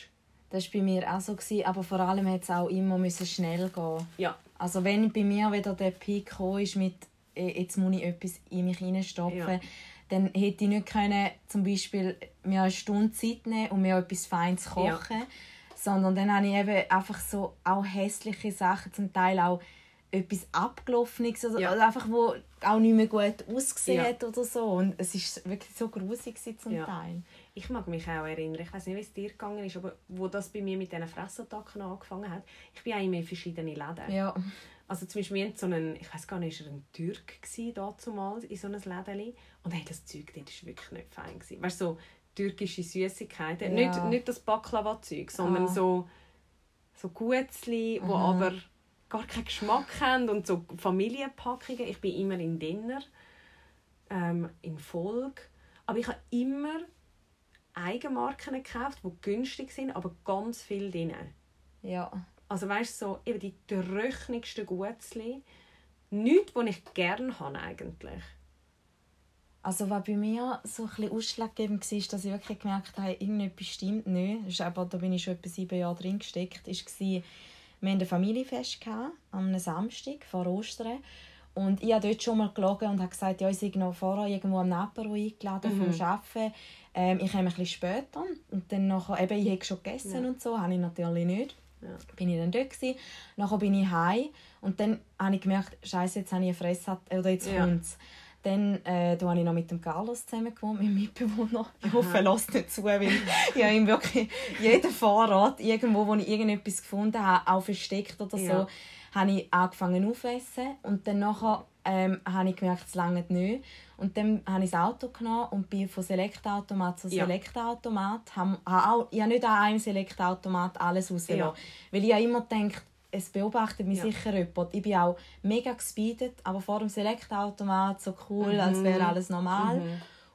Das war bei mir auch so. Gewesen, aber vor allem musste es auch immer müssen schnell gehen. Ja, Also wenn bei mir wieder der Peak ist mit «Eh, «jetzt muss ich etwas in mich hineinstopfen», Ja. dann hätte ich nicht können, zum Beispiel mir eine Stunde Zeit nehmen und mir etwas Feines kochen, sondern dann habe ich eben einfach so auch hässliche Sachen, zum Teil auch etwas abgelaufenes, also Ja. also einfach, wo auch nicht mehr gut ausgesehen Ja. hat oder so. Und es war wirklich so grusig zum Ja. Teil. Ich mag mich auch erinnern, ich weiß nicht, wie es dir gegangen ist, aber wo das bei mir mit diesen Fressattacken angefangen hat, ich bin auch immer in verschiedene Läden. Ja. Also zum Beispiel, wir hatten so einen, ich weiß gar nicht, ist er ein Türk gsi damals in so einem Lädeli und hey, das Zeug dort war wirklich nicht fein. Gewesen. Weißt du, so türkische Süßigkeiten, Ja. nicht, nicht das Baklava-Zeug, sondern Ah. so, so Gutzli, die aber gar keinen Geschmack haben und so Familienpackungen. Ich bin immer in Dinner, ähm, in Folge, aber ich habe immer Eigenmarken gekauft, die günstig sind, aber ganz viel drin. ja. Also weißt du, so eben die tröchnigsten Gutzli. Nichts, was ich gerne habe eigentlich. Also was bei mir so ein bisschen ausschlaggebend war, dass ich wirklich gemerkt habe, irgendetwas stimmt nicht. Aber, da bin ich schon etwa sieben Jahre drin gesteckt. War, wir hatten ein Familienfest gehabt, am Samstag vor Ostern. Und ich habe dort schon mal gelogen und habe gesagt, ja, ich sei noch vorher irgendwo am Napero eingeladen vom Arbeiten. Ähm, ich komme ein bisschen später. Und dann nachher, eben, ich habe schon gegessen und so, habe ich natürlich nicht. Ja. Bin ich dann dort gewesen. Nachher bin ich heim und dann habe ich gemerkt, Scheiße, jetzt habe ich eine Fresse, oder jetzt Ja. kommt's. Dann äh, da habe ich noch mit dem Carlos zusammen gewohnt, meinem Mitbewohner. Ich hoffe, er lässt nicht zu, weil ich habe ihm wirklich jeden Vorrat, irgendwo, wo ich irgendetwas gefunden habe, auch versteckt oder so, Ja. habe ich angefangen aufzuessen. Und dann nachher, ähm, habe ich gemerkt, es langt nicht. Und dann habe ich das Auto genommen und bin von Select-Automat zu Ja. Habe auch, ich habe nicht an einem Select-Automat alles rausgelassen. Ja. Weil ich immer gedacht, es beobachtet mich Ja. sicher jemand. Ich bin auch mega gespeedet, aber vor dem Select-Automat so cool, als wäre alles normal.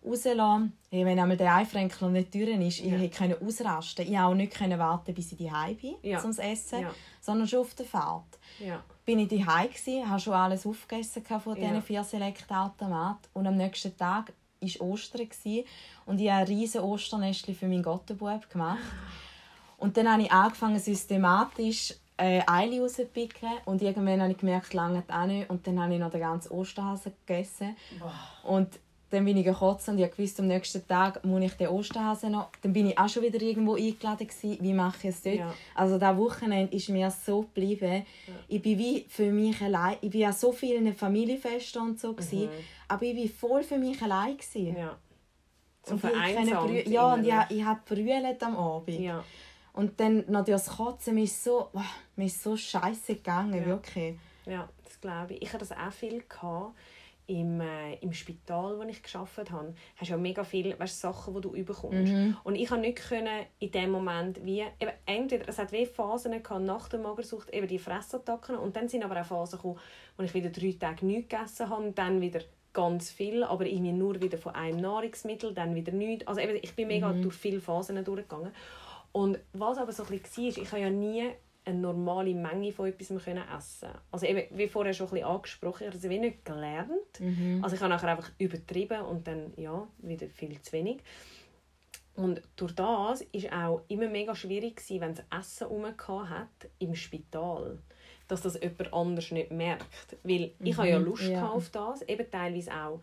rauslassen. Hey, wenn einmal der Einfränkler nicht durch ist, ja. ich konnte ausrasten. Ich konnte auch nicht warten, bis ich daheim bin, ja. zum Essen, ja. sondern schon auf der Fahrt. Ja. Bin ich daheim gsi, habe schon alles aufgegessen von diesen vier Select-Automaten und am nächsten Tag war Ostern und ich habe ein riesiges Osternestchen für meinen Gottenbub gemacht. Und dann habe ich angefangen, systematisch äh, Eile rauszupicken und irgendwann habe ich gemerkt, lange auch nicht und dann habe ich noch den ganzen Osterhasen gegessen Boah. und dann bin ich gekotzt und ich wusste, am nächsten Tag muss ich den Osterhasen noch. Dann bin ich auch schon wieder irgendwo eingeladen gewesen. Wie mache ich es dort? Ja. Also das Wochenende ist mir so geblieben. Ja. Ich bin wie für mich allein. Ich bin an so vielen Familienfesten und so gewesen, mhm. aber ich war voll für mich allein gewesen. Ja. So vereinsamt. Ja, und ich, ich habe brüllt am Abend. Ja. Und dann noch das Kotzen, mir ist so, oh, mir ist so scheiße gegangen, ja. wirklich. Ja, das glaube ich. Ich hatte das auch viel gehabt im, äh, im Spital, wo ich geschafft habe, hast du ja mega viele weißt, Sachen, die du überkommst. Mhm. Und ich konnte nicht können in dem Moment wie eben, entweder es hat wie Phasen gehabt, nach der Magersucht eben die Fressattacken und dann sind aber auch Phasen gekommen, wo ich wieder drei Tage nichts gegessen habe und dann wieder ganz viel, aber irgendwie nur wieder von einem Nahrungsmittel, dann wieder nichts. Also eben, ich bin mega mhm. durch viele Phasen durchgegangen. Und was aber so ein bisschen war, ich habe ja nie eine normale Menge von etwas können essen Also eben, wie vorher schon ein bisschen angesprochen, ich habe wie nicht gelernt. Mhm. Also ich habe nachher einfach übertrieben und dann, ja, wieder viel zu wenig. Und durch das war auch immer mega schwierig, gewesen, wenn es Essen herum hat im Spital, dass das jemand anders nicht merkt. Weil ich mhm. habe ja mhm. Lust ja. auf das, eben teilweise auch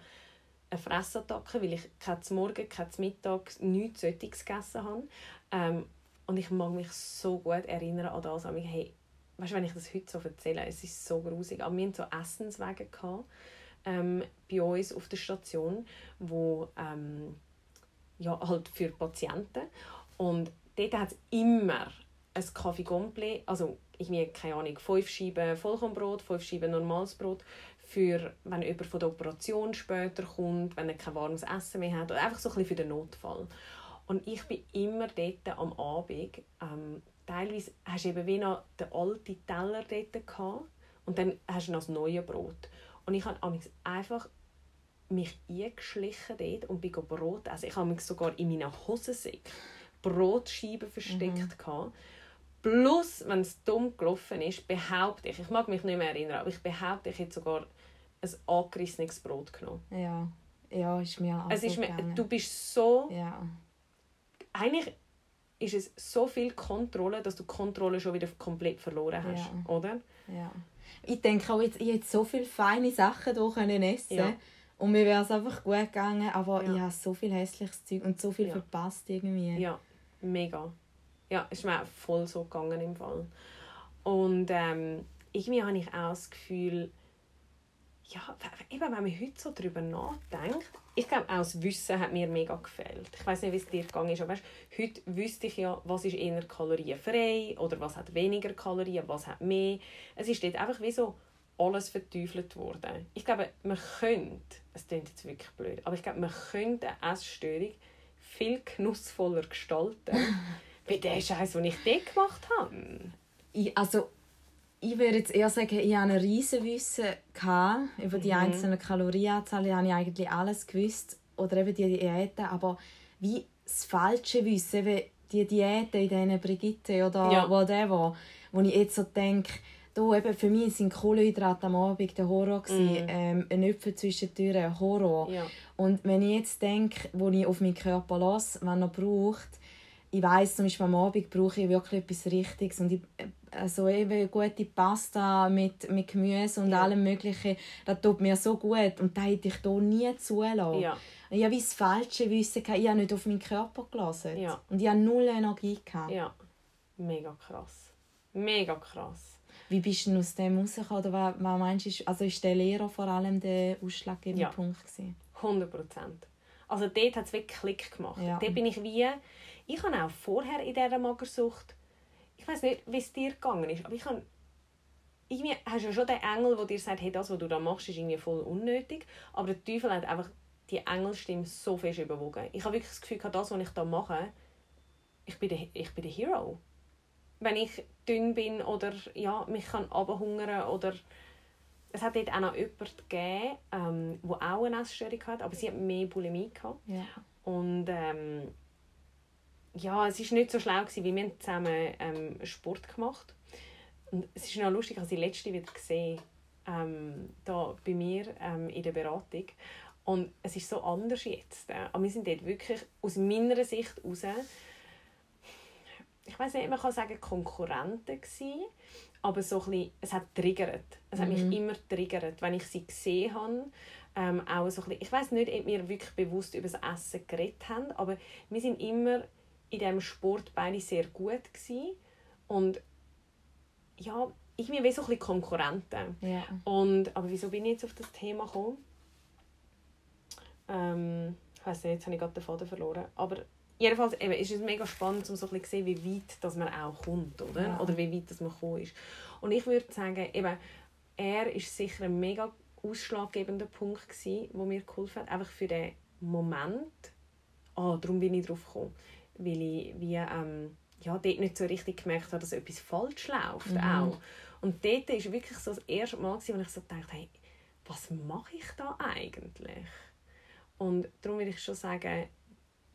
eine Fressattacke, weil ich kein Morgen, kein Mittag, nichts solches gegessen habe. Ähm, und ich mag mich so gut erinnern an das. Aber hey, weißt, wenn ich das heute so erzähle, es ist so grusig. Aber wir hatten so Essenswege gehabt, ähm, bei uns auf der Station, wo ähm, ja, halt für Patienten. Und dort hat es immer ein Kaffee Comble, also irgendwie, keine Ahnung, fünf Scheiben Vollkornbrot, fünf Scheiben normales Brot, für, wenn jemand von der Operation später kommt, wenn er kein warmes Essen mehr hat, oder einfach so ein bisschen für den Notfall. Und ich bin immer dort am Abend, ähm, teilweise hast du eben wie noch den alten Teller dort gehabt, und dann hast du noch das neue Brot. Und ich habe einfach mich eingeschlichen dort und bin Brot essen. Ich habe mich sogar in meiner Hosensäcke Brotscheiben versteckt. Mhm. Plus, wenn es dumm gelaufen ist, behaupte ich, ich mag mich nicht mehr erinnern, aber ich behaupte, ich hätte sogar ein angerissenes Brot genommen. Ja, ja ist mir auch es ist mir, Du bist so... Ja eigentlich ist es so viel Kontrolle, dass du die Kontrolle schon wieder komplett verloren hast, ja. oder? Ja. Ich denke auch, jetzt, ich hätte so viele feine Sachen hier können essen ja. und mir wäre es einfach gut gegangen, aber ja. ich habe so viel hässliches Zeug und so viel ja. verpasst irgendwie. Ja, mega. Ja, ist mir voll so gegangen im Fall. Und ähm, irgendwie habe ich auch das Gefühl, ja, eben, wenn man heute so darüber nachdenkt, ich glaube, auch das Wissen hat mir mega gefällt. Ich weiß nicht, wie es dir gegangen ist, aber weißt, heute wüsste ich ja, was ist eher kalorienfrei oder was hat weniger Kalorien, was hat mehr. Es ist dort einfach wie so alles verteufelt worden. Ich glaube, man könnte, es klingt jetzt wirklich blöd, aber ich glaube, man könnte eine Essstörung viel genussvoller gestalten, wie der Scheiß, den ich dort gemacht habe. Ich, also ich würde jetzt eher sagen, ich hatte ein riesen Wissen über die mhm. einzelnen Kalorienanzahlen. Ich habe eigentlich alles gewusst. Oder eben die Diäten. Aber wie das falsche Wissen, wie die Diäten in diesen Brigitte oder ja. whatever, wo ich jetzt so denke, da eben für mich sind Kohlenhydrate am Abend der Horror gewesen, mm. ähm, ein Öpfel zwischen den Türen, Horror. Ja. Und wenn ich jetzt denke, wo ich auf meinen Körper lasse, wenn er braucht, ich weiß zum Beispiel am Abend brauche ich wirklich etwas Richtiges und ich, also eben gute Pasta mit, mit Gemüse und ja. allem möglichen, das tut mir so gut und da hätte ich hier nie zulassen. Ja. Ich habe das falsche Wissen, ich habe nicht auf meinen Körper gelassen ja. und ich habe null Energie. Gehabt. Ja, mega krass. Mega krass. Wie bist du aus dem rausgekommen? Oder was, was meinst du, also ist der Lehrer vor allem der ausschlaggebende ja. Punkt? Gewesen? 100 Prozent. Also dort hat es wirklich Klick gemacht. Ja. Dort bin ich wie ich habe auch vorher in dieser Magersucht, ich weiß nicht, wie es dir gegangen ist, aber ich habe irgendwie hast du ja schon den Engel, der dir sagt, hey, das, was du da machst, ist irgendwie voll unnötig. Aber der Teufel hat einfach die Engelstimme so fest überwogen. Ich habe wirklich das Gefühl, das, was ich da mache, ich bin der, ich bin der Hero. Wenn ich dünn bin oder ja, mich kann abhungern oder es hat dort auch noch jemanden gegeben, ähm, der auch eine Essstörung hat, aber sie hat mehr Bulimie gehabt. Ja. Und ähm, ja, es war nicht so schlau, gewesen, weil wir haben zusammen ähm, Sport gemacht Und es ist noch lustig, ich habe sie letzte wieder gesehen, ähm, da bei mir ähm, in der Beratung. Und es ist so anders jetzt. Äh. Aber wir sind dort wirklich aus meiner Sicht heraus, ich weiß nicht, man kann sagen Konkurrenten gewesen, aber so ein bisschen, es hat triggert. Es hat mich immer triggert, wenn ich sie gesehen habe. Ähm, auch so ein bisschen, ich weiß nicht, ob wir wirklich bewusst über das Essen geredet haben, aber wir sind immer in diesem Sport beide sehr gut gewesen. und ja, ich bin wie so ein bisschen Konkurrenten. Ja. Und, aber wieso bin ich jetzt auf das Thema gekommen? Ähm, ich weiss nicht, jetzt habe ich gerade den Faden verloren. Aber jedenfalls eben, ist es mega spannend, um so ein bisschen zu sehen, wie weit dass man auch kommt, oder? Ja. Oder wie weit dass man gekommen ist. Und ich würde sagen, eben, er ist sicher ein mega ausschlaggebender Punkt gewesen, wo mir geholfen hat, einfach für den Moment. Ah, darum bin ich drauf gekommen, weil ich wie, ähm, ja, dort nicht so richtig gemerkt habe, dass etwas falsch läuft auch. Und dort war wirklich so das erste Mal, wo ich so dachte, hey, was mache ich da eigentlich? Und darum würde ich schon sagen,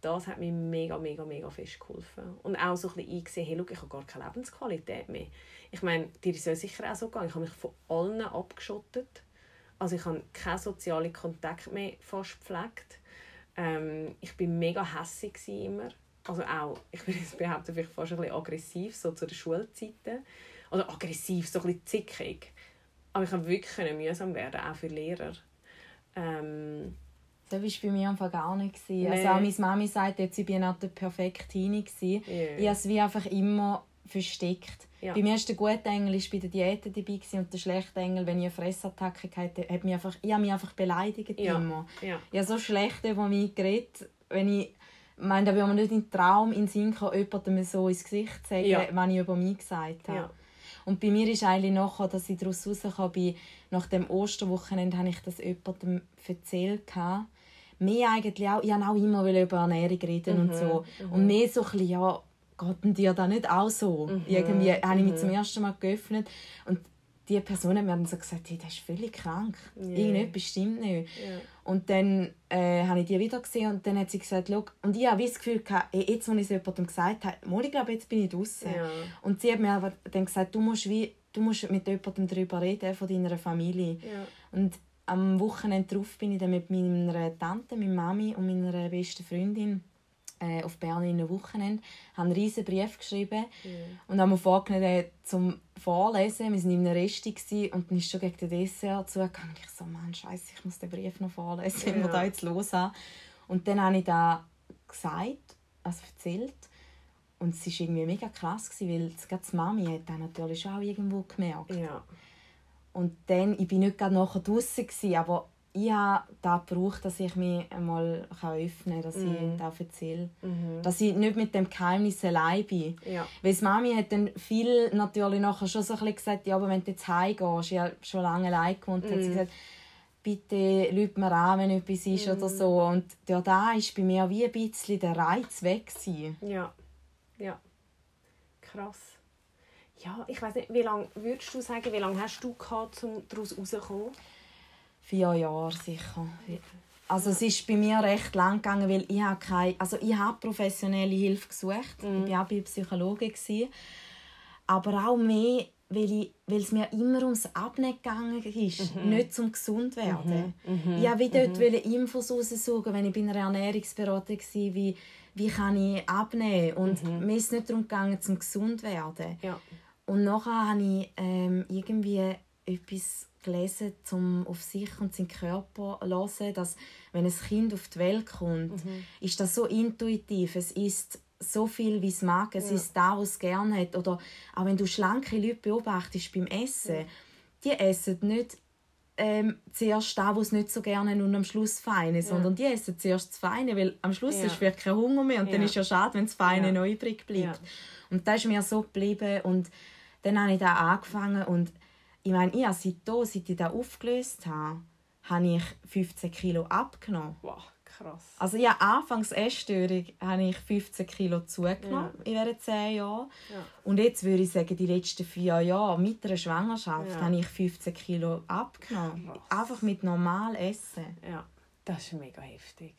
das hat mir mega, mega, mega fest geholfen. Und auch so ein bisschen eingesehen, hey, schau, ich habe gar keine Lebensqualität mehr. Ich meine, dir ist es sicher auch so gegangen. Ich habe mich von allen abgeschottet. Also ich habe keinen sozialen Kontakt mehr fast gepflegt. Ähm, ich bin mega hässig immer. Also auch, ich würde jetzt behaupten, vielleicht fast ein bisschen aggressiv, so zu den Schulzeiten. Oder aggressiv, so ein bisschen zickig. Aber ich habe wirklich mühsam werden, auch für Lehrer. Ähm, Das war bei mir einfach gar nicht. Nee. Also auch meine Mami sagt jetzt, ich bin nicht der perfekte Teenie. Ja. Ich habe es wie einfach immer versteckt. Ja. Bei mir war der gute Engel bei der Diät dabei und der schlechte Engel, wenn ich eine Fressattacke hatte, hat mich einfach, ich habe mich einfach beleidigt Ja. immer. ja. Ich habe so schlecht über mich geredet, wenn ich meine, da würde man nicht in den Traum in den Sinn kommen, jemandem so ins Gesicht zu sagen, Ja. was ich über mich gesagt habe. Ja. Und bei mir ist eigentlich nachher, dass ich daraus rausgekommen bin, nach dem Osterwochenende habe ich das jemandem erzählt. Mehr eigentlich auch, ich wollte auch immer über Ernährung reden und so. Und mehr so ein bisschen, ja, geht denn dir da nicht auch so? Irgendwie habe ich mich zum ersten Mal geöffnet und die Person hat mir dann so gesagt, hey, der ist völlig krank. Irgendetwas stimmt nicht. Ja. Und dann äh, habe ich die wieder gesehen und dann hat sie gesagt, «Schau», und ich habe das Gefühl, gehabt, ey, jetzt, wo ich es jemandem gesagt habe, «Mal, ich glaube, jetzt bin ich draußen. Ja. Und sie hat mir aber dann gesagt, du musst, wie, du musst mit jemandem darüber reden, von deiner Familie. Und am Wochenende darauf bin ich dann mit meiner Tante, meiner Mami und meiner besten Freundin äh, auf Bern in einem Wochenende, haben einen riesen Brief geschrieben und haben mir vorgenommen, den zum Vorlesen. Wir waren in einem Resti und dann ist schon gegen den Dessert zugegangen. Ich so, Mann, Scheiße, ich muss den Brief noch vorlesen, wenn wir Ja. da jetzt los haben. Und dann habe ich da gesagt, also erzählt. Und es war irgendwie mega krass, weil die Mami hat das natürlich auch irgendwo gemerkt. Ja. Und dann, ich bin nicht gerade nachher gewesen, aber ich habe da gebraucht, dass ich mich einmal öffnen kann, dass ich das erzähle. Dass ich nicht mit dem Geheimnis allein bin. Ja. Weil Mami hat dann viel natürlich nachher schon so ein bisschen gesagt, ja, aber wenn du jetzt heimgehst, ich habe schon lange allein gewohnt, hat sie gesagt, bitte lüt mir an, wenn etwas ist oder so. Und durch da ist bei mir wie ein bisschen der Reiz weg gewesen. Ja. Ja. Krass. Ja, ich weiß nicht, wie lange würdest du sagen, wie lange hast du gehabt, um daraus rauszukommen? Vier Jahre sicher. Also es ist bei mir recht lang gegangen, weil ich habe keine, also ich habe professionelle Hilfe gesucht. Ich war auch bei Psychologen gewesen. aber auch mehr, weil, ich, weil es mir immer ums Abnehmen gegangen ist, nicht zum gesund werden. Ich wollte dort wollte Infos raussuchen, wenn ich bei einer Ernährungsberatung war, wie, wie kann ich abnehmen und mir ist es nicht darum gegangen, zum gesund werden. Ja. Und nachher habe ich ähm, irgendwie etwas gelesen, um auf sich und seinen Körper zu hören, dass wenn ein Kind auf die Welt kommt, ist das so intuitiv. Es ist so viel, wie es mag. Es ist da, was es gerne hat. Oder auch wenn du schlanke Leute beobachtest beim Essen, die essen nicht ähm, zuerst das, was sie nicht so gerne haben und am Schluss Feine, sondern die essen zuerst das Feine, weil am Schluss Ja. ist vielleicht kein Hunger mehr und dann Ja. ist ja schade, wenn das Feine Ja. noch übrig bleibt. Ja. Und das ist mir so geblieben und dann habe ich da angefangen und ich meine, ich habe seitdem, seit ich da aufgelöst habe, habe ich 15 Kilo abgenommen. Wow, Krass. Also ja, anfangs Essstörung habe ich 15 Kilo zugenommen ja. in diesen 10 Jahren. Ja. Und jetzt würde ich sagen, die letzten vier Jahre mit einer Schwangerschaft ja. habe ich 15 Kilo abgenommen. Krass. Einfach mit normal Essen. Ja, das ist mega heftig.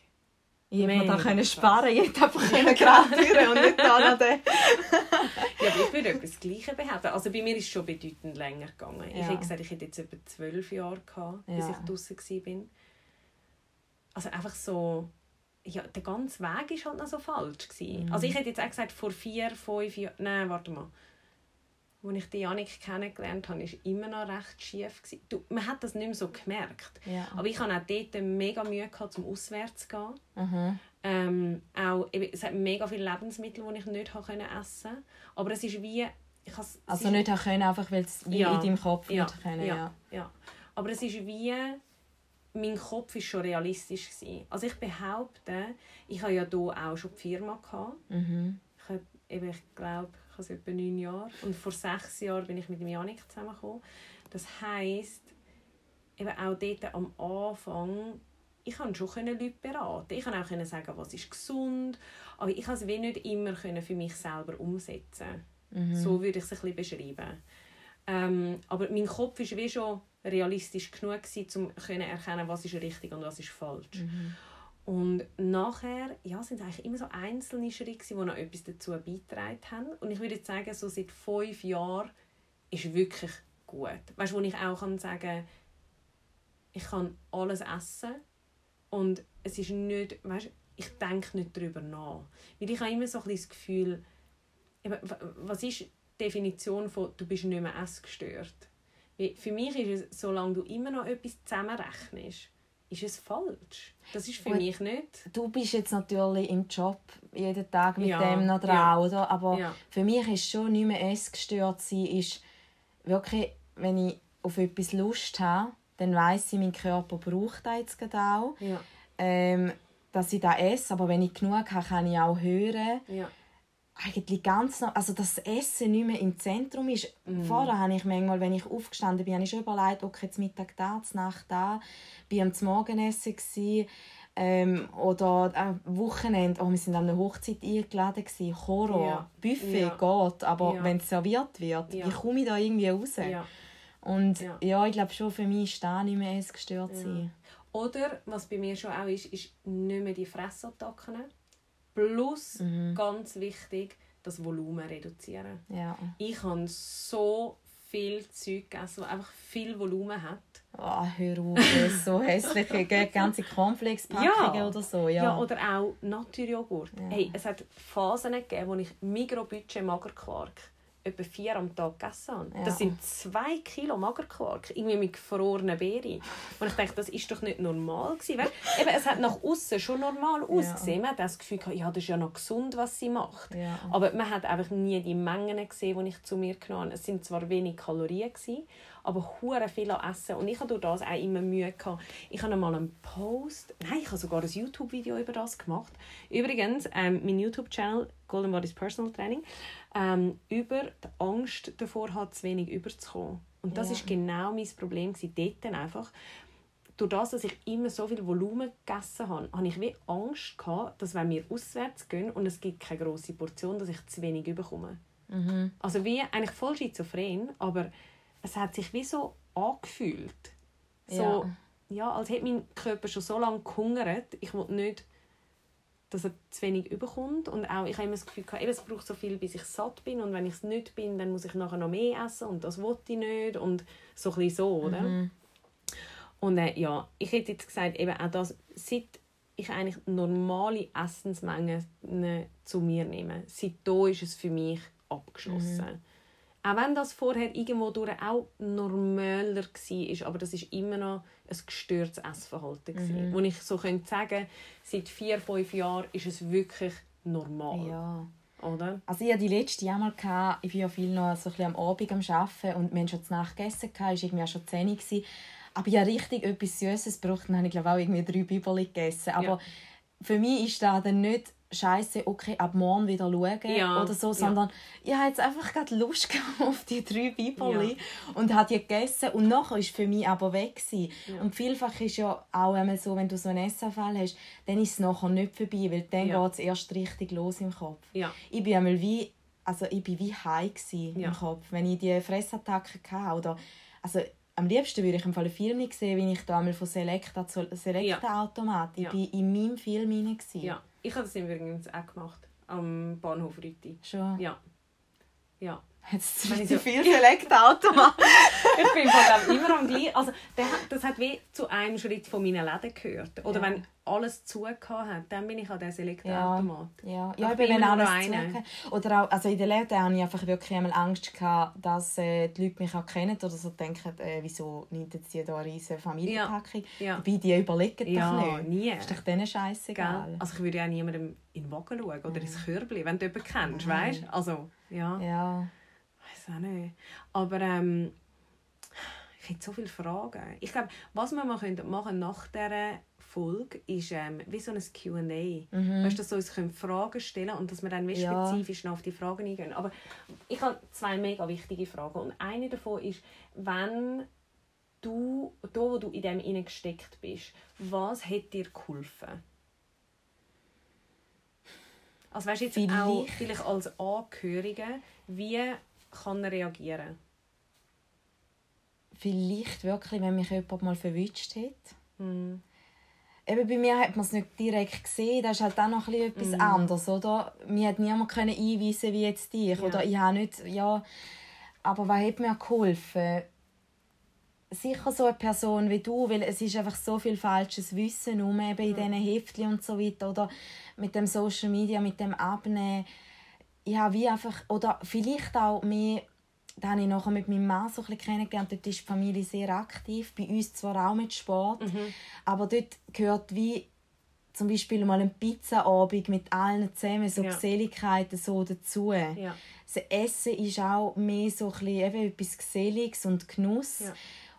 Mir da können sparen hätte einfach ja, gratulieren und nicht da noch den. ja, aber ich würde etwas Gleiches behaupten. Also bei mir ist es schon bedeutend länger gegangen. Ja. Ich hätte gesagt, ich hätte jetzt etwa zwölf Jahre gehabt, bis ja. ich draußen war. Also einfach so... Ja, der ganze Weg war halt noch so falsch. Mhm. Also ich hätte jetzt auch gesagt, vor vier, fünf Jahren... Nein, warte mal als ich die Janik kennengelernt habe, war immer noch recht schief. Du, man hat das nicht mehr so gemerkt. Ja. Aber ich hatte auch dort mega Mühe, gehabt, zum auswärts zu gehen. Mhm. Ähm, auch, es hat mega viele Lebensmittel, die ich nicht essen konnte. Aber es ist wie... Ich also nicht können, einfach weil es ja. in deinem Kopf ja. nicht können. Ja. ja. Ja. Aber es ist wie... Mein Kopf war schon realistisch. Gewesen. Also ich behaupte, ich hatte ja hier auch schon die Firma. Gehabt. Mhm. Ich, ich glaube ich habe etwa neun Jahre. Und vor sechs Jahren bin ich mit dem Janik zusammengekommen. Das heisst, eben auch dort am Anfang, ich konnte schon Leute beraten. Ich konnte auch sagen, was ist gesund. Aber ich konnte es nicht immer für mich selber umsetzen. Mhm. So würde ich es ein bisschen beschreiben. Ähm, aber mein Kopf war wie schon realistisch genug, um zu erkennen, was ist richtig und was ist falsch. Mhm. Und nachher ja, sind es eigentlich immer so einzelne Schritte, die noch etwas dazu beigetragen haben. Und ich würde sagen, so seit fünf Jahren ist wirklich gut. Weißt du, wo ich auch kann sagen ich kann alles essen und es ist nicht, weißt, ich denke nicht darüber nach. Weil ich habe immer so ein das Gefühl, was ist die Definition von «du bist nicht mehr essgestört»? Für mich ist es, solange du immer noch etwas zusammenrechnest, ist es falsch. Das ist für Und mich nicht. Du bist jetzt natürlich im Job jeden Tag mit ja, dem noch dran, ja. oder? Aber ja. für mich ist schon nicht mehr essgestört sein, ist wirklich, wenn ich auf etwas Lust habe, dann weiß ich, mein Körper braucht das jetzt. Ja. Ähm, dass ich das esse, aber wenn ich genug habe, kann ich auch hören. Eigentlich ganz noch, also das Essen nicht mehr im Zentrum ist. Mm. Vorher habe ich manchmal, wenn ich aufgestanden bin, habe ich schon überlegt, okay, jetzt Mittag da, Nacht da, bin am Morgenessen gewesen, ähm, oder am Wochenende, oh, wir sind an einer Hochzeit eingeladen gewesen, Horror, ja. Buffet ja. geht, aber ja. wenn es serviert wird, ja. wie komme ich da irgendwie raus? Und ja, ich glaube schon, für mich ist da nicht mehr gestört sein. Oder, was bei mir schon auch ist, ist nicht mehr die Fressattacken Plus, mhm. ganz wichtig, das Volumen reduzieren. Ja. Ich habe so viel Zeug gegessen, das einfach viel Volumen hat. Oh, hör auf, das ist so hässliche ganze Cornflakes-Packungen ja. oder so. Ja. ja, oder auch Naturjoghurt. Ja. Hey, es hat Phasen gegeben, wo ich Mikrobudget Magerquark etwa vier am Tag gegessen habe. Ja. Das sind zwei Kilo Magerquark, irgendwie mit gefrorenen Beeren. Und ich dachte, das ist doch nicht normal gewesen. Eben, es hat nach außen schon normal ausgesehen. Ja. Man hat das Gefühl, ja, das ist ja noch gesund, was sie macht. Ja. Aber man hat einfach nie die Mengen gesehen, die ich zu mir genommen habe. Es sind zwar wenig Kalorien gewesen, aber hure viel an Essen. Und ich hatte durch das auch immer Mühe. Gehabt. Ich habe mal einen Post, nein, ich habe sogar ein YouTube-Video über das gemacht. Übrigens, ähm, mein YouTube-Channel Golden Bodies Personal Training, ähm, über die Angst davor hat, zu wenig überzukommen. Und das ja. ist genau mein Problem dort einfach. Durch das, dass ich immer so viel Volumen gegessen habe, habe ich wie Angst gehabt, dass wenn wir auswärts gehen und es gibt keine große Portion, dass ich zu wenig bekomme. Mhm. Also wie eigentlich voll schizophren, aber es hat sich wie so angefühlt. So, ja. ja als hätte mein Körper schon so lange gehungert. Ich wollte nicht dass er zu wenig überkommt. Und auch, ich habe immer das Gefühl, eben, es braucht so viel, bis ich satt bin. Und wenn ich es nicht bin, dann muss ich nachher noch mehr essen. Und das wollte ich nicht. Und so ein so, oder? Mhm. Und äh, ja, ich hätte jetzt gesagt, eben auch das, seit ich eigentlich normale Essensmengen zu mir nehme, seitdem ist es für mich abgeschlossen. Mhm. Auch wenn das vorher irgendwo durch auch normaler war, aber das ist immer noch ein gestörtes Essverhalten. Mhm. Wo ich so könnte sagen, seit vier, fünf Jahren ist es wirklich normal. Ja. Oder? Also ich hatte die letzte Jahr mal, gehabt, ich war ja viel noch so ein am Abend am Arbeiten und wir haben schon zu Nacht gegessen, es war irgendwie auch schon 10 Uhr. Aber ja richtig etwas Süßes gebraucht, dann habe ich glaube auch irgendwie drei Bibel gegessen. Aber ja. für mich ist das dann nicht Scheiße, okay, ab morgen wieder schauen Ja, oder so, ja. sondern ich habe jetzt einfach gerade Lust auf die drei Biberli Ja. und habe die gegessen und nachher ist für mich aber weg gewesen. Ja. Und vielfach ist ja auch einmal so, wenn du so einen Essanfall hast, dann ist es nachher nicht vorbei, weil dann Ja. geht es erst richtig los im Kopf. Ja. Ich bin einmal wie, also ich bin wie high Ja. im Kopf, wenn ich die Fressattacken hatte oder also am liebsten würde ich im Fall einen Film nicht sehen, wie ich da einmal von Selecta zu Selecta Automat. Ich Ja. bin in meinem Film hinein. Ich habe das übrigens auch gemacht. Am Bahnhof Rüti. Schon. Ja. Ja. Jetzt ich so- viel Selecta Automat. ich bin von dem immer am gleichen. Also, das hat wie zu einem Schritt von meinen Läden gehört. Oder Ja. wenn alles zugehört hat, dann bin ich an diesen Elektroautomat. Ja, ja Ich ich bin wenn alles zugehört. Oder auch, also in den Läden hatte ich einfach wirklich einmal Angst, gehabt, dass äh, die Leute mich auch kennen oder so denken, äh, wieso nimmt jetzt die da eine riesige Familienpackung. Ja. Dabei, die überlegen Ja, doch nicht. nie. Ist doch denen scheißegal. Also ich würde ja niemandem in den Wagen schauen oder ins Körbli, wenn du jemanden kennst, weißt du? Also, ja. Ja. Weiß auch nicht. Aber ähm, ich hätte so viele Fragen. Ich glaube, was wir mal könnten machen nach dieser Folge ist ähm, wie so ein Q&A. Weißt du, dass wir uns können Fragen stellen und dass wir dann wie Mhm. Ja. spezifisch noch auf die Fragen eingehen. Aber ich habe zwei mega wichtige Fragen. Und eine davon ist, wenn du, da wo du in dem hineingesteckt bist, was hat dir geholfen? Also weißt du jetzt auch Vielleicht- vielleicht als Angehörige, wie kann er reagieren? Vielleicht wirklich, wenn mich jemand mal verwünscht hat. Hm. Eben bei mir hat man es nicht direkt gesehen, das ist halt auch noch ein bisschen etwas Mhm. anderes, oder? Mir hat niemand können einweisen wie jetzt dich, Ja. oder ich habe nicht, ja, aber was hat mir geholfen? Sicher so eine Person wie du, weil es ist einfach so viel falsches Wissen um eben in diesen Heftchen und so weiter, oder mit dem Social Media, mit dem Abnehmen. Ich habe wie einfach, oder vielleicht auch mehr da habe ich nachher mit meinem Mann so ein bisschen kennengelernt. Dort ist die Familie sehr aktiv. Bei uns zwar auch mit Sport. Aber dort gehört wie zum Beispiel mal ein Pizzaabend mit allen zusammen, so Ja. Geselligkeiten so dazu. Ja. Das Essen ist auch mehr so ein bisschen eben etwas Geselliges und Genuss. Ja.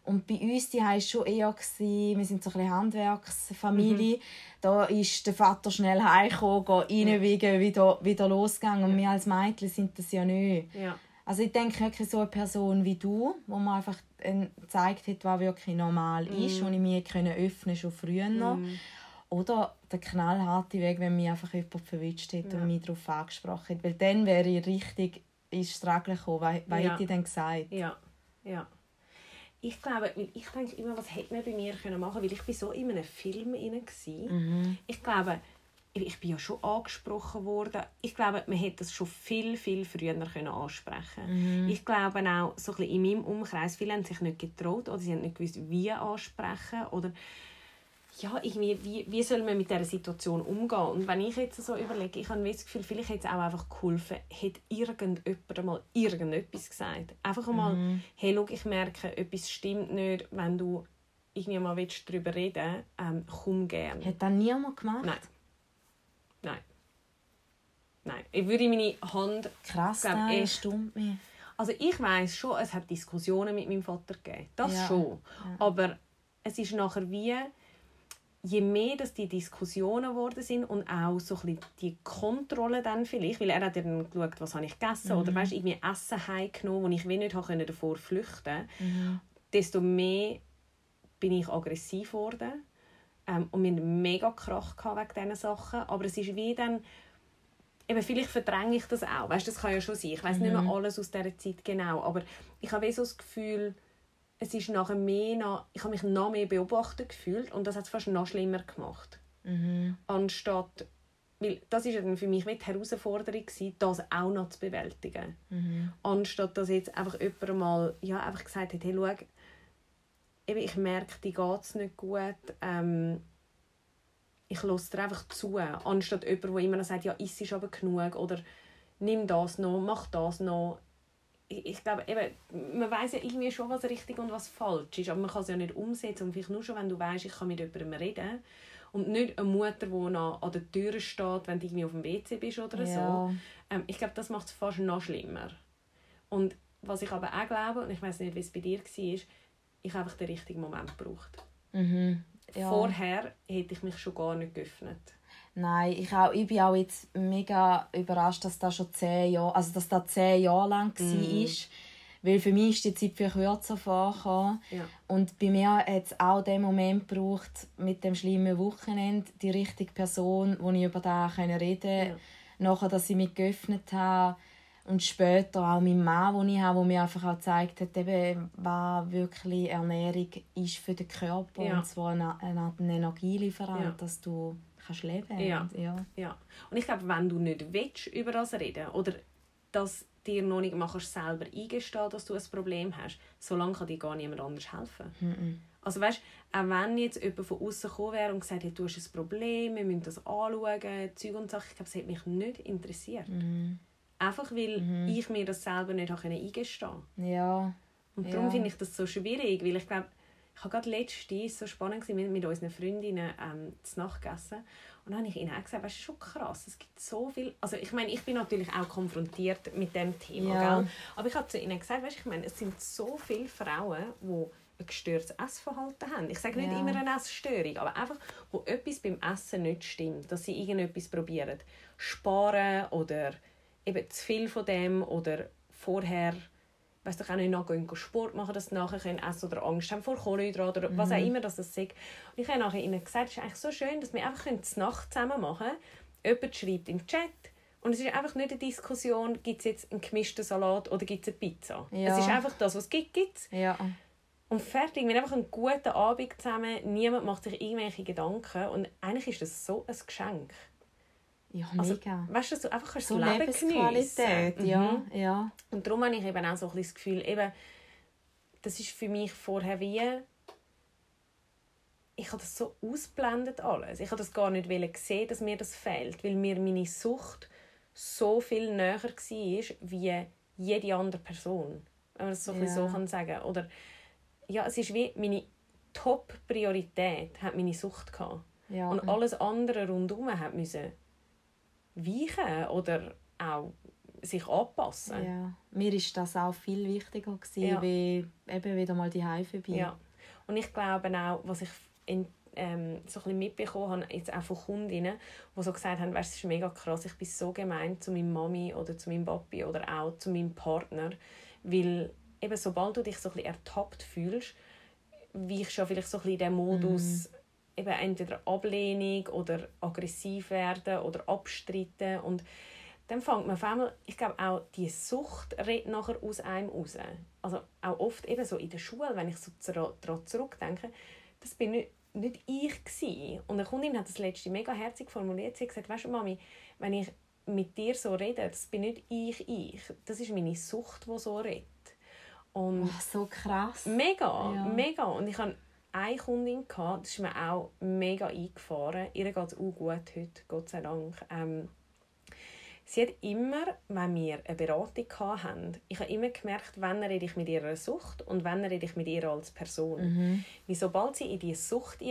Und bei uns die war schon eher, gewesen, wir sind so ein bisschen Handwerksfamilie. Da ist der Vater schnell heimgekommen, reinwiegen, wieder, wieder losgegangen. Und wir als Mädchen sind das ja nicht. Ja. Also ich denke wirklich so eine Person wie du, wo man einfach äh, gezeigt hat, was wirklich normal ist, wo ich mich können öffnen schon früher noch. Oder der knallharte Weg, wenn mich einfach jemand verwünscht hat Ja. und mich darauf angesprochen hat. Weil dann wäre ich richtig ins Struggle gekommen. Was, was Ja. hätte ich denn gesagt? Ja, ja. Ich glaube, ich denke immer, was hätte man bei mir können machen weil ich bin so in einem Film inne Mhm. Ich glaube, ich bin ja schon angesprochen worden. Ich glaube, man hätte das schon viel, viel früher können ansprechen Mhm. Ich glaube auch, so ein bisschen in meinem Umkreis, viele haben sich nicht getraut oder sie haben nicht gewusst, wie ansprechen oder ja, irgendwie, wie, wie soll man mit dieser Situation umgehen? Und wenn ich jetzt so überlege, ich habe das Gefühl, vielleicht hätte es auch einfach geholfen, hätte irgendjemand mal irgendetwas gesagt. Einfach einmal, Mhm. hey, schau, ich merke, etwas stimmt nicht, wenn du irgendwie mal willst, darüber reden willst, ähm, komm gerne. Hat das niemand gemacht? Nein. Nein. Nein. Ich würde meine Hand... Krass, glaub, das echt. stimmt mich. Also ich weiß schon, es hat Diskussionen mit meinem Vater gegeben. Das Ja. schon. Aber es ist nachher wie... Je mehr dass die Diskussionen geworden sind und auch so ein die Kontrolle dann vielleicht, weil er hat ja dann geschaut, was habe ich gegessen oder weißt, irgendwie Essen heimgenommen, wo ich wie nicht habe davor flüchten desto mehr bin ich aggressiv geworden. Ähm, und wir hatten mega Krach wegen diesen Sachen. Aber es ist wie dann... Eben, vielleicht verdränge ich das auch. Weißt, das kann ja schon sein. Ich weiß nicht mehr alles aus dieser Zeit genau. Aber ich habe wie so das Gefühl, es ist nachher mehr noch, ich habe mich noch mehr beobachtet gefühlt und das hat es fast noch schlimmer gemacht. Anstatt, weil das ist ja dann für mich die Herausforderung gewesen, das auch noch zu bewältigen. Anstatt dass jetzt einfach jemand mal ja, einfach gesagt hat, hey, schau, eben, ich merke, dir geht es nicht gut, ähm, ich lasse dir einfach zu. Anstatt jemand, der immer noch sagt, ja, iss ist aber genug oder nimm das noch, mach das noch. Ich, glaube, eben, man weiß ja irgendwie schon, was richtig und was falsch ist, aber man kann es ja nicht umsetzen. Und vielleicht nur schon, wenn du weißt, ich kann mit jemandem reden und nicht eine Mutter, die noch an der Tür steht, wenn du irgendwie auf dem WC bist oder so. Ja. Ähm, ich glaube, das macht es fast noch schlimmer. Und was ich aber auch glaube, und ich weiß nicht, wie es bei dir war, ich habe einfach den richtigen Moment gebraucht. Mhm. Ja. Vorher hätte ich mich schon gar nicht geöffnet. Nein, ich, auch, ich bin auch jetzt mega überrascht, dass das schon zehn Jahre, also dass das zehn Jahre lang war. Mm. Weil für mich ist die Zeit viel kürzer vorgekommen. Ja. Und bei mir hat es auch den Moment gebraucht, mit dem schlimmen Wochenende, die richtige Person, wo ich über das reden konnte. Ja. Nachher, dass ich mich geöffnet habe. Und später auch mein Mann, den ich habe, der mir einfach auch gezeigt hat, eben, was wirklich Ernährung ist für den Körper. Ja. Und zwar eine, eine Energielieferant, dass du kannst leben ja. ja. ja. Und ich glaube, wenn du nicht willst, über das reden oder dass dir noch nicht mal selber eingestehen dass du ein Problem hast, solange kann dir gar niemand anders helfen. Mhm. Also weißt, auch wenn jetzt jemand von außen gekommen wäre und gesagt hätte, du hast ein Problem, wir müssen das anschauen, Zeug und Sachen, ich glaube, das hätte mich nicht interessiert. Mhm. Einfach weil mhm. ich mir das selber nicht eingestehen konnte. Ja. Und darum ja. finde ich das so schwierig, weil ich glaube, ich habe gerade letztens so spannend mit, mit unseren Freundinnen ähm, zu Nacht gegessen und dann habe ich ihnen auch gesagt, weißt, ist schon krass, es gibt so viel, also ich meine, ich bin natürlich auch konfrontiert mit dem Thema, ja. gell? aber ich habe zu ihnen gesagt, weißt, ich meine, es sind so viele Frauen, die ein gestörtes Essverhalten haben. Ich sage nicht ja. immer eine Essstörung, aber einfach, wo etwas beim Essen nicht stimmt, dass sie irgendetwas probieren, sparen oder eben zu viel von dem oder vorher weiß doch auch nicht, noch Sport machen, dass sie nachher können essen oder Angst haben vor Kohlenhydraten oder mhm. was auch immer das ist. Und ich habe nachher ihnen gesagt, es ist eigentlich so schön, dass wir einfach die Nacht zusammen machen können. Jemand schreibt im Chat und es ist einfach nicht eine Diskussion, gibt es jetzt einen gemischten Salat oder gibt es eine Pizza. Ja. Es ist einfach das, was es gibt, gibt Ja. Und fertig, wir haben einfach einen guten Abend zusammen, niemand macht sich irgendwelche Gedanken und eigentlich ist das so ein Geschenk. Ja, also, mega. Also, weißt du, du einfach so das Leben Lebensqualität, ja, mhm. ja. Und darum habe ich eben auch so ein das Gefühl, eben, das ist für mich vorher wie ich habe das so ausblendet alles. Ich habe das gar nicht gesehen, dass mir das fehlt, weil mir meine Sucht so viel näher war wie jede andere Person, wenn man das so, ja. so kann sagen. Oder ja, es ist wie meine Top-Priorität hat meine Sucht gehabt. Ja. und alles andere rundherum hat müssen weichen oder auch sich anpassen. Ja. Mir ist das auch viel wichtiger gewesen, ja. wie eben wieder mal die vorbei. Ja. Und ich glaube auch, was ich in, ähm, so ein mitbekommen habe, jetzt auch von Kundinnen, die so gesagt haben, weißt, es ist mega krass, ich bin so gemein zu meiner Mami oder zu meinem Papi oder auch zu meinem Partner, weil eben sobald du dich so ein ertappt fühlst, wie ich schon vielleicht so ein bisschen den Modus, mm eben entweder Ablehnung oder aggressiv werden oder abstreiten und dann fängt man auf einmal, ich glaube auch die Sucht redet nachher aus einem raus. Also auch oft eben so in der Schule, wenn ich so daran zurückdenke, das bin nicht, nicht ich gewesen. Und eine Kundin hat das letzte mega herzig formuliert. Sie hat gesagt, weißt du Mami, wenn ich mit dir so rede, das bin nicht ich, ich. Das ist meine Sucht, die so redet. Und Ach, so krass. Mega, ja. mega. Und ich habe eine Kundin, gehabt, das ist mir auch mega eingefahren. Ihr geht es auch gut heute, Gott sei Dank. Ähm, sie hat immer, wenn wir eine Beratung hatten, ich habe immer gemerkt, wann rede ich mit ihrer Sucht und wann rede ich mit ihr als Person. Mhm. Wie sobald sie in die Sucht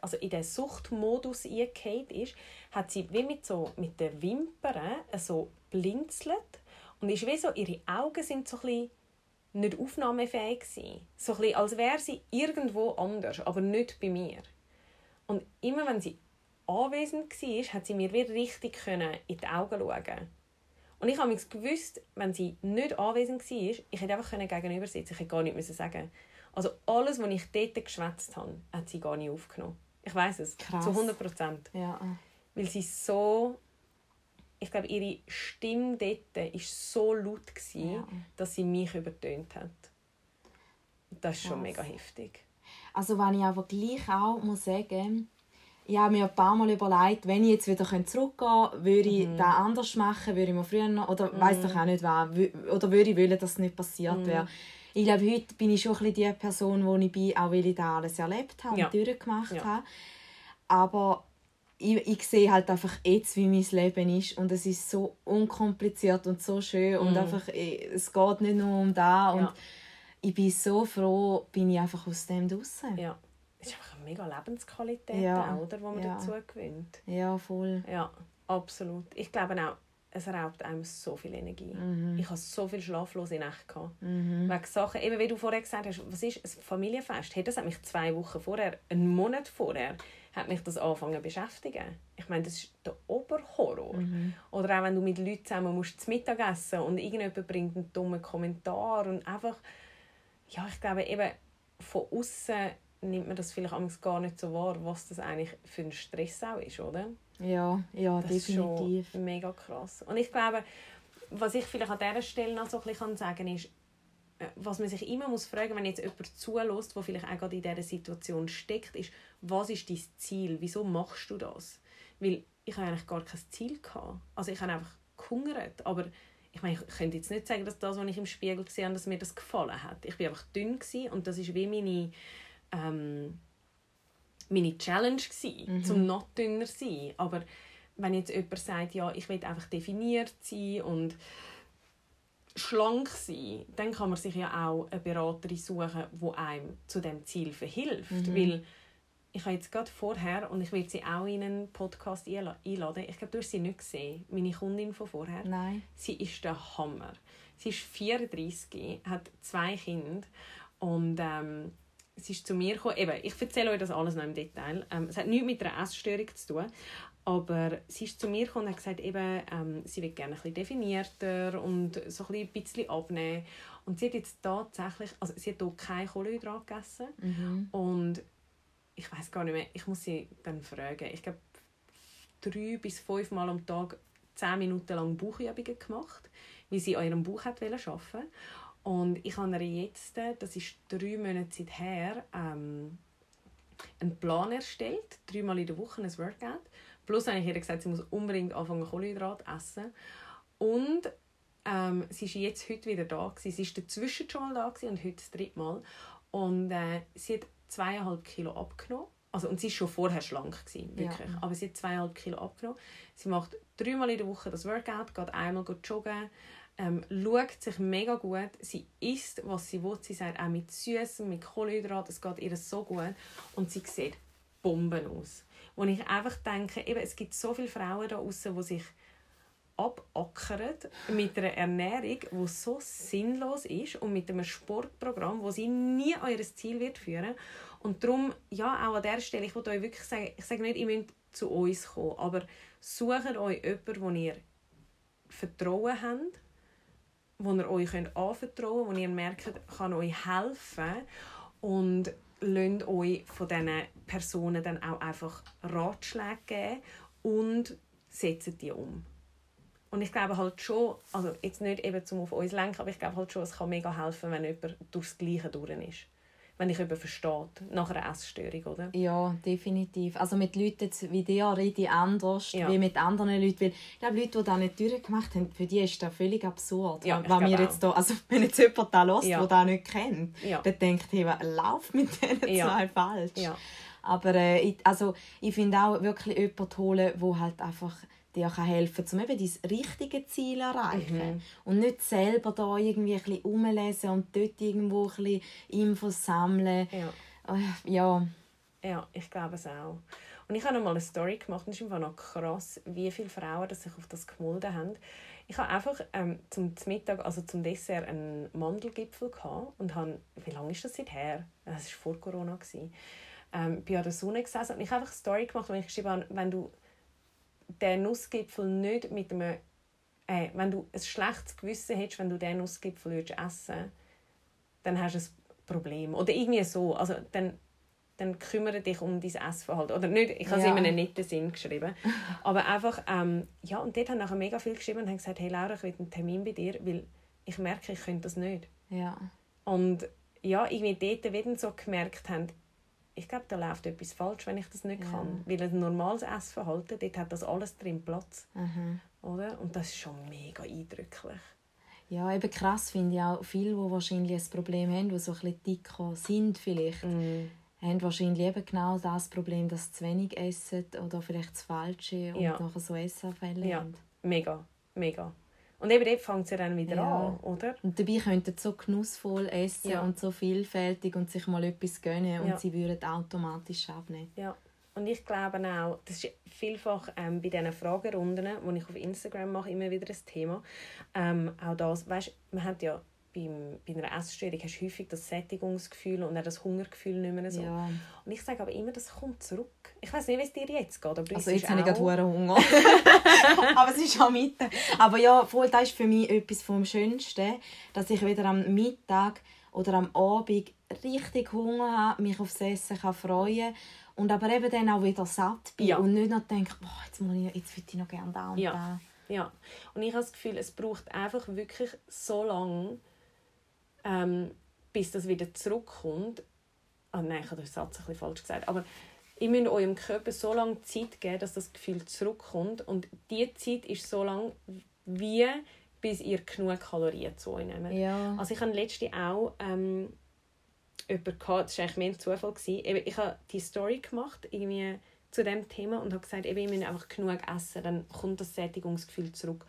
also in den Suchtmodus eingeht ist, hat sie wie mit so mit den Wimpern so blinzelt und ist wie so ihre Augen sind so ein bisschen nicht aufnahmefähig sein. So ein als wäre sie irgendwo anders, aber nicht bei mir. Und immer wenn sie anwesend war, hat sie mir wieder richtig in die Augen schauen Und ich habe gewusst, wenn sie nicht anwesend war, ich hätte einfach gegenüber sitzen Ich hätte gar nichts sagen Also alles, was ich dort geschwätzt habe, hat sie gar nicht aufgenommen. Ich weiß es. Krass. Zu 100 Prozent. Ja. Weil sie so ich glaube, ihre Stimme dort war so laut, ja. dass sie mich übertönt hat. Das ist schon mega heftig. Also wenn ich aber gleich auch muss sagen, ich habe mir ein paar Mal überlegt, wenn ich jetzt wieder zurückgehen könnte, würde ich mhm. das anders machen, würde ich mal früher noch, oder mhm. weiß doch auch nicht was, oder würde ich wollen, dass es nicht passiert mhm. wäre. Ich glaube, heute bin ich schon ein die Person, die ich bin, auch weil ich das alles erlebt habe ja. und durchgemacht ja. habe. Aber ich, ich sehe halt einfach jetzt, wie mein Leben ist und es ist so unkompliziert und so schön und mm. einfach, eh, es geht nicht nur um da und ja. ich bin so froh, bin ich einfach aus dem draußen. Ja, es ist einfach eine mega Lebensqualität, ja. auch, oder, die man ja. dazu gewinnt. Ja, voll. Ja, absolut. Ich glaube auch, es raubt einem so viel Energie. Mhm. Ich hatte so viel schlaflose Nächte. Mhm. Wegen Sachen, eben wie du vorher gesagt hast, was ist ein Familienfest? Hey, das hat mich zwei Wochen vorher, einen Monat vorher, hat mich das angefangen zu beschäftigen. Ich meine, das ist der Oberhorror. Mhm. Oder auch wenn du mit Leuten zusammen musst zu Mittag essen und irgendjemand bringt einen dummen Kommentar und einfach, ja, ich glaube eben von außen nimmt man das vielleicht gar nicht so wahr, was das eigentlich für ein Stress auch ist, oder? Ja, ja, das definitiv. Ist schon mega krass. Und ich glaube, was ich vielleicht an dieser Stelle noch so ein bisschen sagen kann, ist, was man sich immer muss fragen, wenn jetzt jemand zulässt, der vielleicht auch gerade in dieser Situation steckt, ist, was ist dein Ziel? Wieso machst du das? Weil ich habe eigentlich gar kein Ziel gehabt. Also ich habe einfach gehungert, aber ich meine, ich könnte jetzt nicht sagen, dass das, was ich im Spiegel gesehen habe, dass mir das gefallen hat. Ich war einfach dünn und das ist wie meine ähm, meine Challenge gewesen, mhm. zum noch dünner zu sein. Aber wenn jetzt jemand sagt, ja, ich will einfach definiert sein und schlank sein, dann kann man sich ja auch eine Beraterin suchen, die einem zu dem Ziel verhilft. Mhm. Weil ich habe jetzt gerade vorher, und ich werde sie auch in einen Podcast einladen, ich glaube, du hast sie nicht gesehen, meine Kundin von vorher. Nein. Sie ist der Hammer. Sie ist 34, hat zwei Kinder und ähm, sie ist zu mir gekommen. Eben, ich erzähle euch das alles noch im Detail. Ähm, es hat nichts mit einer Essstörung zu tun. Aber sie ist zu mir gekommen und hat gesagt, eben, ähm, sie will gerne ein bisschen definierter und so ein bisschen abnehmen. Und sie hat jetzt tatsächlich, also sie hat hier kein Kohlenhydrat gegessen. Mhm. Und ich weiß gar nicht mehr, ich muss sie dann fragen. Ich glaube, drei bis fünf Mal am Tag zehn Minuten lang Bauchübungen gemacht, wie sie an ihrem Bauch arbeiten wollte. Und ich habe ihr jetzt, das ist drei Monate her, ähm, einen Plan erstellt, dreimal in der Woche ein Workout. Plus habe ich ihr gesagt, sie muss unbedingt anfangen Kohlenhydrat essen. Und ähm, sie ist jetzt heute wieder da. Gewesen. Sie war dazwischen schon mal da gewesen und heute das dritte Mal. Und äh, sie hat zweieinhalb Kilo abgenommen. Also, und sie war schon vorher schlank, gewesen, wirklich. Ja. aber sie hat zweieinhalb Kilo abgenommen. Sie macht dreimal in der Woche das Workout, geht einmal joggen, ähm, schaut sich mega gut. Sie isst, was sie will. Sie sagt auch mit Süßem, mit Kohlenhydraten, es geht ihr so gut. Und sie sieht Bomben aus. Wo ich einfach denke, eben, es gibt so viele Frauen da draußen, die sich abackern mit einer Ernährung, die so sinnlos ist und mit einem Sportprogramm, wo sie nie ihr Ziel wird führen Und darum, ja, auch an dieser Stelle, ich wollte euch wirklich sagen, ich sage nicht, ihr müsst zu uns kommen, aber sucht euch jemanden, wo ihr Vertrauen habt, wo ihr euch anvertrauen könnt, wo ihr merkt, kann euch helfen und lasst euch von diesen Personen dann auch einfach Ratschläge geben und setzt die um. Und ich glaube halt schon, also jetzt nicht eben zum auf uns lenken, aber ich glaube halt schon, es kann mega helfen, wenn jemand durchs Gleiche durch ist wenn ich jemanden versteht, nach einer Essstörung, oder? Ja, definitiv. Also mit Leuten wie dir rede ich anders ja. wie mit anderen Leuten, weil ich glaube, Leute, die das nicht durchgemacht haben, für die ist das völlig absurd. Ja, wenn wir jetzt da, also wenn jetzt jemand da hört, ja. der das nicht kennt, ja. dann denkt, hey, was läuft mit diesen ja. zwei falsch? Ja. Aber äh, ich, also, ich finde auch wirklich jemanden holen, der halt einfach dir kann helfen kann, um eben dein richtige Ziel zu erreichen. Mhm. Und nicht selber da irgendwie ein bisschen rumlesen und dort irgendwo ein bisschen Infos sammeln. Ja. Äh, ja. Ja, ich glaube es auch. Und ich habe noch mal eine Story gemacht und es ist einfach noch krass, wie viele Frauen das sich auf das gemolden haben. Ich habe einfach ähm, zum Mittag, also zum Dessert, einen Mandelgipfel gehabt und habe, wie lange ist das seither? Das war vor Corona. Gewesen. Ähm, bin an der Sonne gesessen und ich habe einfach eine Story gemacht, wo ich geschrieben habe, wenn du den Nussgipfel nicht mit einem äh, wenn du ein schlechtes Gewissen hättest, wenn du den Nussgipfel würdest essen dann hast du ein Problem. Oder irgendwie so. Also, dann, dann kümmere dich um dein Essverhalten. Oder nicht, ich habe ja. es in einem netten Sinn geschrieben. Aber einfach, ähm, ja, und dort haben nachher mega viel geschrieben und haben gesagt, hey Laura, ich will einen Termin bei dir, weil ich merke, ich könnte das nicht. Ja. Und ja, irgendwie dort wieder so gemerkt haben, ich glaube, da läuft etwas falsch, wenn ich das nicht ja. kann. Weil ein normales Essverhalten, dort hat das alles drin Platz. Mhm. Oder? Und das ist schon mega eindrücklich. Ja, eben krass finde ich auch, viele, die wahrscheinlich ein Problem haben, die so ein bisschen dicker sind vielleicht, mhm. haben wahrscheinlich eben genau das Problem, dass sie zu wenig essen oder vielleicht das Falsche und ja. nachher so Essanfälle ja. haben. mega, mega. Und eben dort fängt es ja dann wieder ja. an, oder? Und dabei könnten sie so genussvoll essen ja. und so vielfältig und sich mal etwas gönnen und ja. sie würden automatisch abnehmen. Ja. Und ich glaube auch, das ist vielfach ähm, bei diesen Fragerunden, die ich auf Instagram mache, immer wieder ein Thema. Ähm, auch das, weißt, man hat ja beim, bei einer Essstörung hast du häufig das Sättigungsgefühl und auch das Hungergefühl nicht mehr so. Ja. Und ich sage aber immer, das kommt zurück. Ich weiß nicht, wie es dir jetzt geht, aber Also jetzt habe ich gerade Hunger. aber es ist am Mittag. Aber ja, voll, das ist für mich etwas vom Schönsten, dass ich wieder am Mittag oder am Abend richtig Hunger habe, mich aufs Essen kann freuen und aber eben dann auch wieder satt bin Ja. und nicht noch denke, boah, jetzt, muss ich, jetzt würde ich noch gerne da und Ja. da. Ja, und ich habe das Gefühl, es braucht einfach wirklich so lange, ähm, bis das wieder zurückkommt. Ah, nein, ich habe den Satz ein bisschen falsch gesagt. Aber ihr müsst eurem Körper so lange Zeit geben, dass das Gefühl zurückkommt. Und diese Zeit ist so lang, wie bis ihr genug Kalorien zu euch nehmt. Ja. Also ich habe letzte auch ähm, jemanden gehabt, das war eigentlich mehr ein Zufall. Gewesen. Ich habe die Story gemacht, irgendwie zu dem Thema und habe gesagt, eben, ich muss einfach genug essen, dann kommt das Sättigungsgefühl zurück.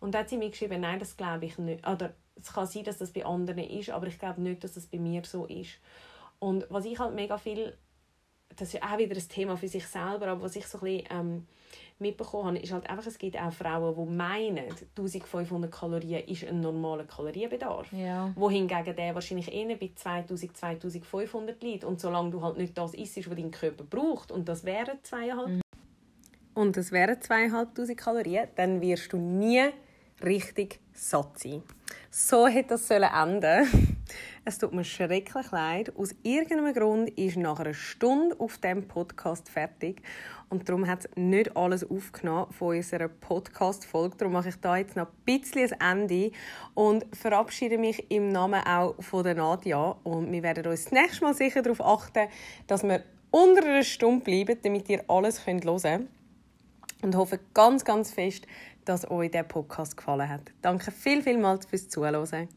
Und dann hat sie mir geschrieben, nein, das glaube ich nicht. Oder es kann sein, dass das bei anderen ist, aber ich glaube nicht, dass das bei mir so ist. Und was ich halt mega viel, das ist ja auch wieder ein Thema für sich selber, aber was ich so ein bisschen ähm, mitbekommen habe, ist halt einfach, es gibt auch Frauen, die meinen, 1500 Kalorien ist ein normaler Kalorienbedarf. Ja. Wohingegen der wahrscheinlich eher bei 2000, 2500 liegt. Und solange du halt nicht das isst, was dein Körper braucht, und das wären zweieinhalb, und das wären zweieinhalbtausend Kalorien, dann wirst du nie richtig satt sein. So hätte das sollen enden. Es tut mir schrecklich leid. Aus irgendeinem Grund ist nach einer Stunde auf dem Podcast fertig und darum hat es nicht alles aufgenommen von unserer Podcast-Folge. Darum mache ich da jetzt noch ein bisschen ein Ende und verabschiede mich im Namen auch von der Nadia. Und wir werden uns das nächste Mal sicher darauf achten, dass wir unter einer Stunde bleiben, damit ihr alles hören könnt und hoffe ganz, ganz fest, dass euch der Podcast gefallen hat. Danke viel, vielmals fürs Zuhören.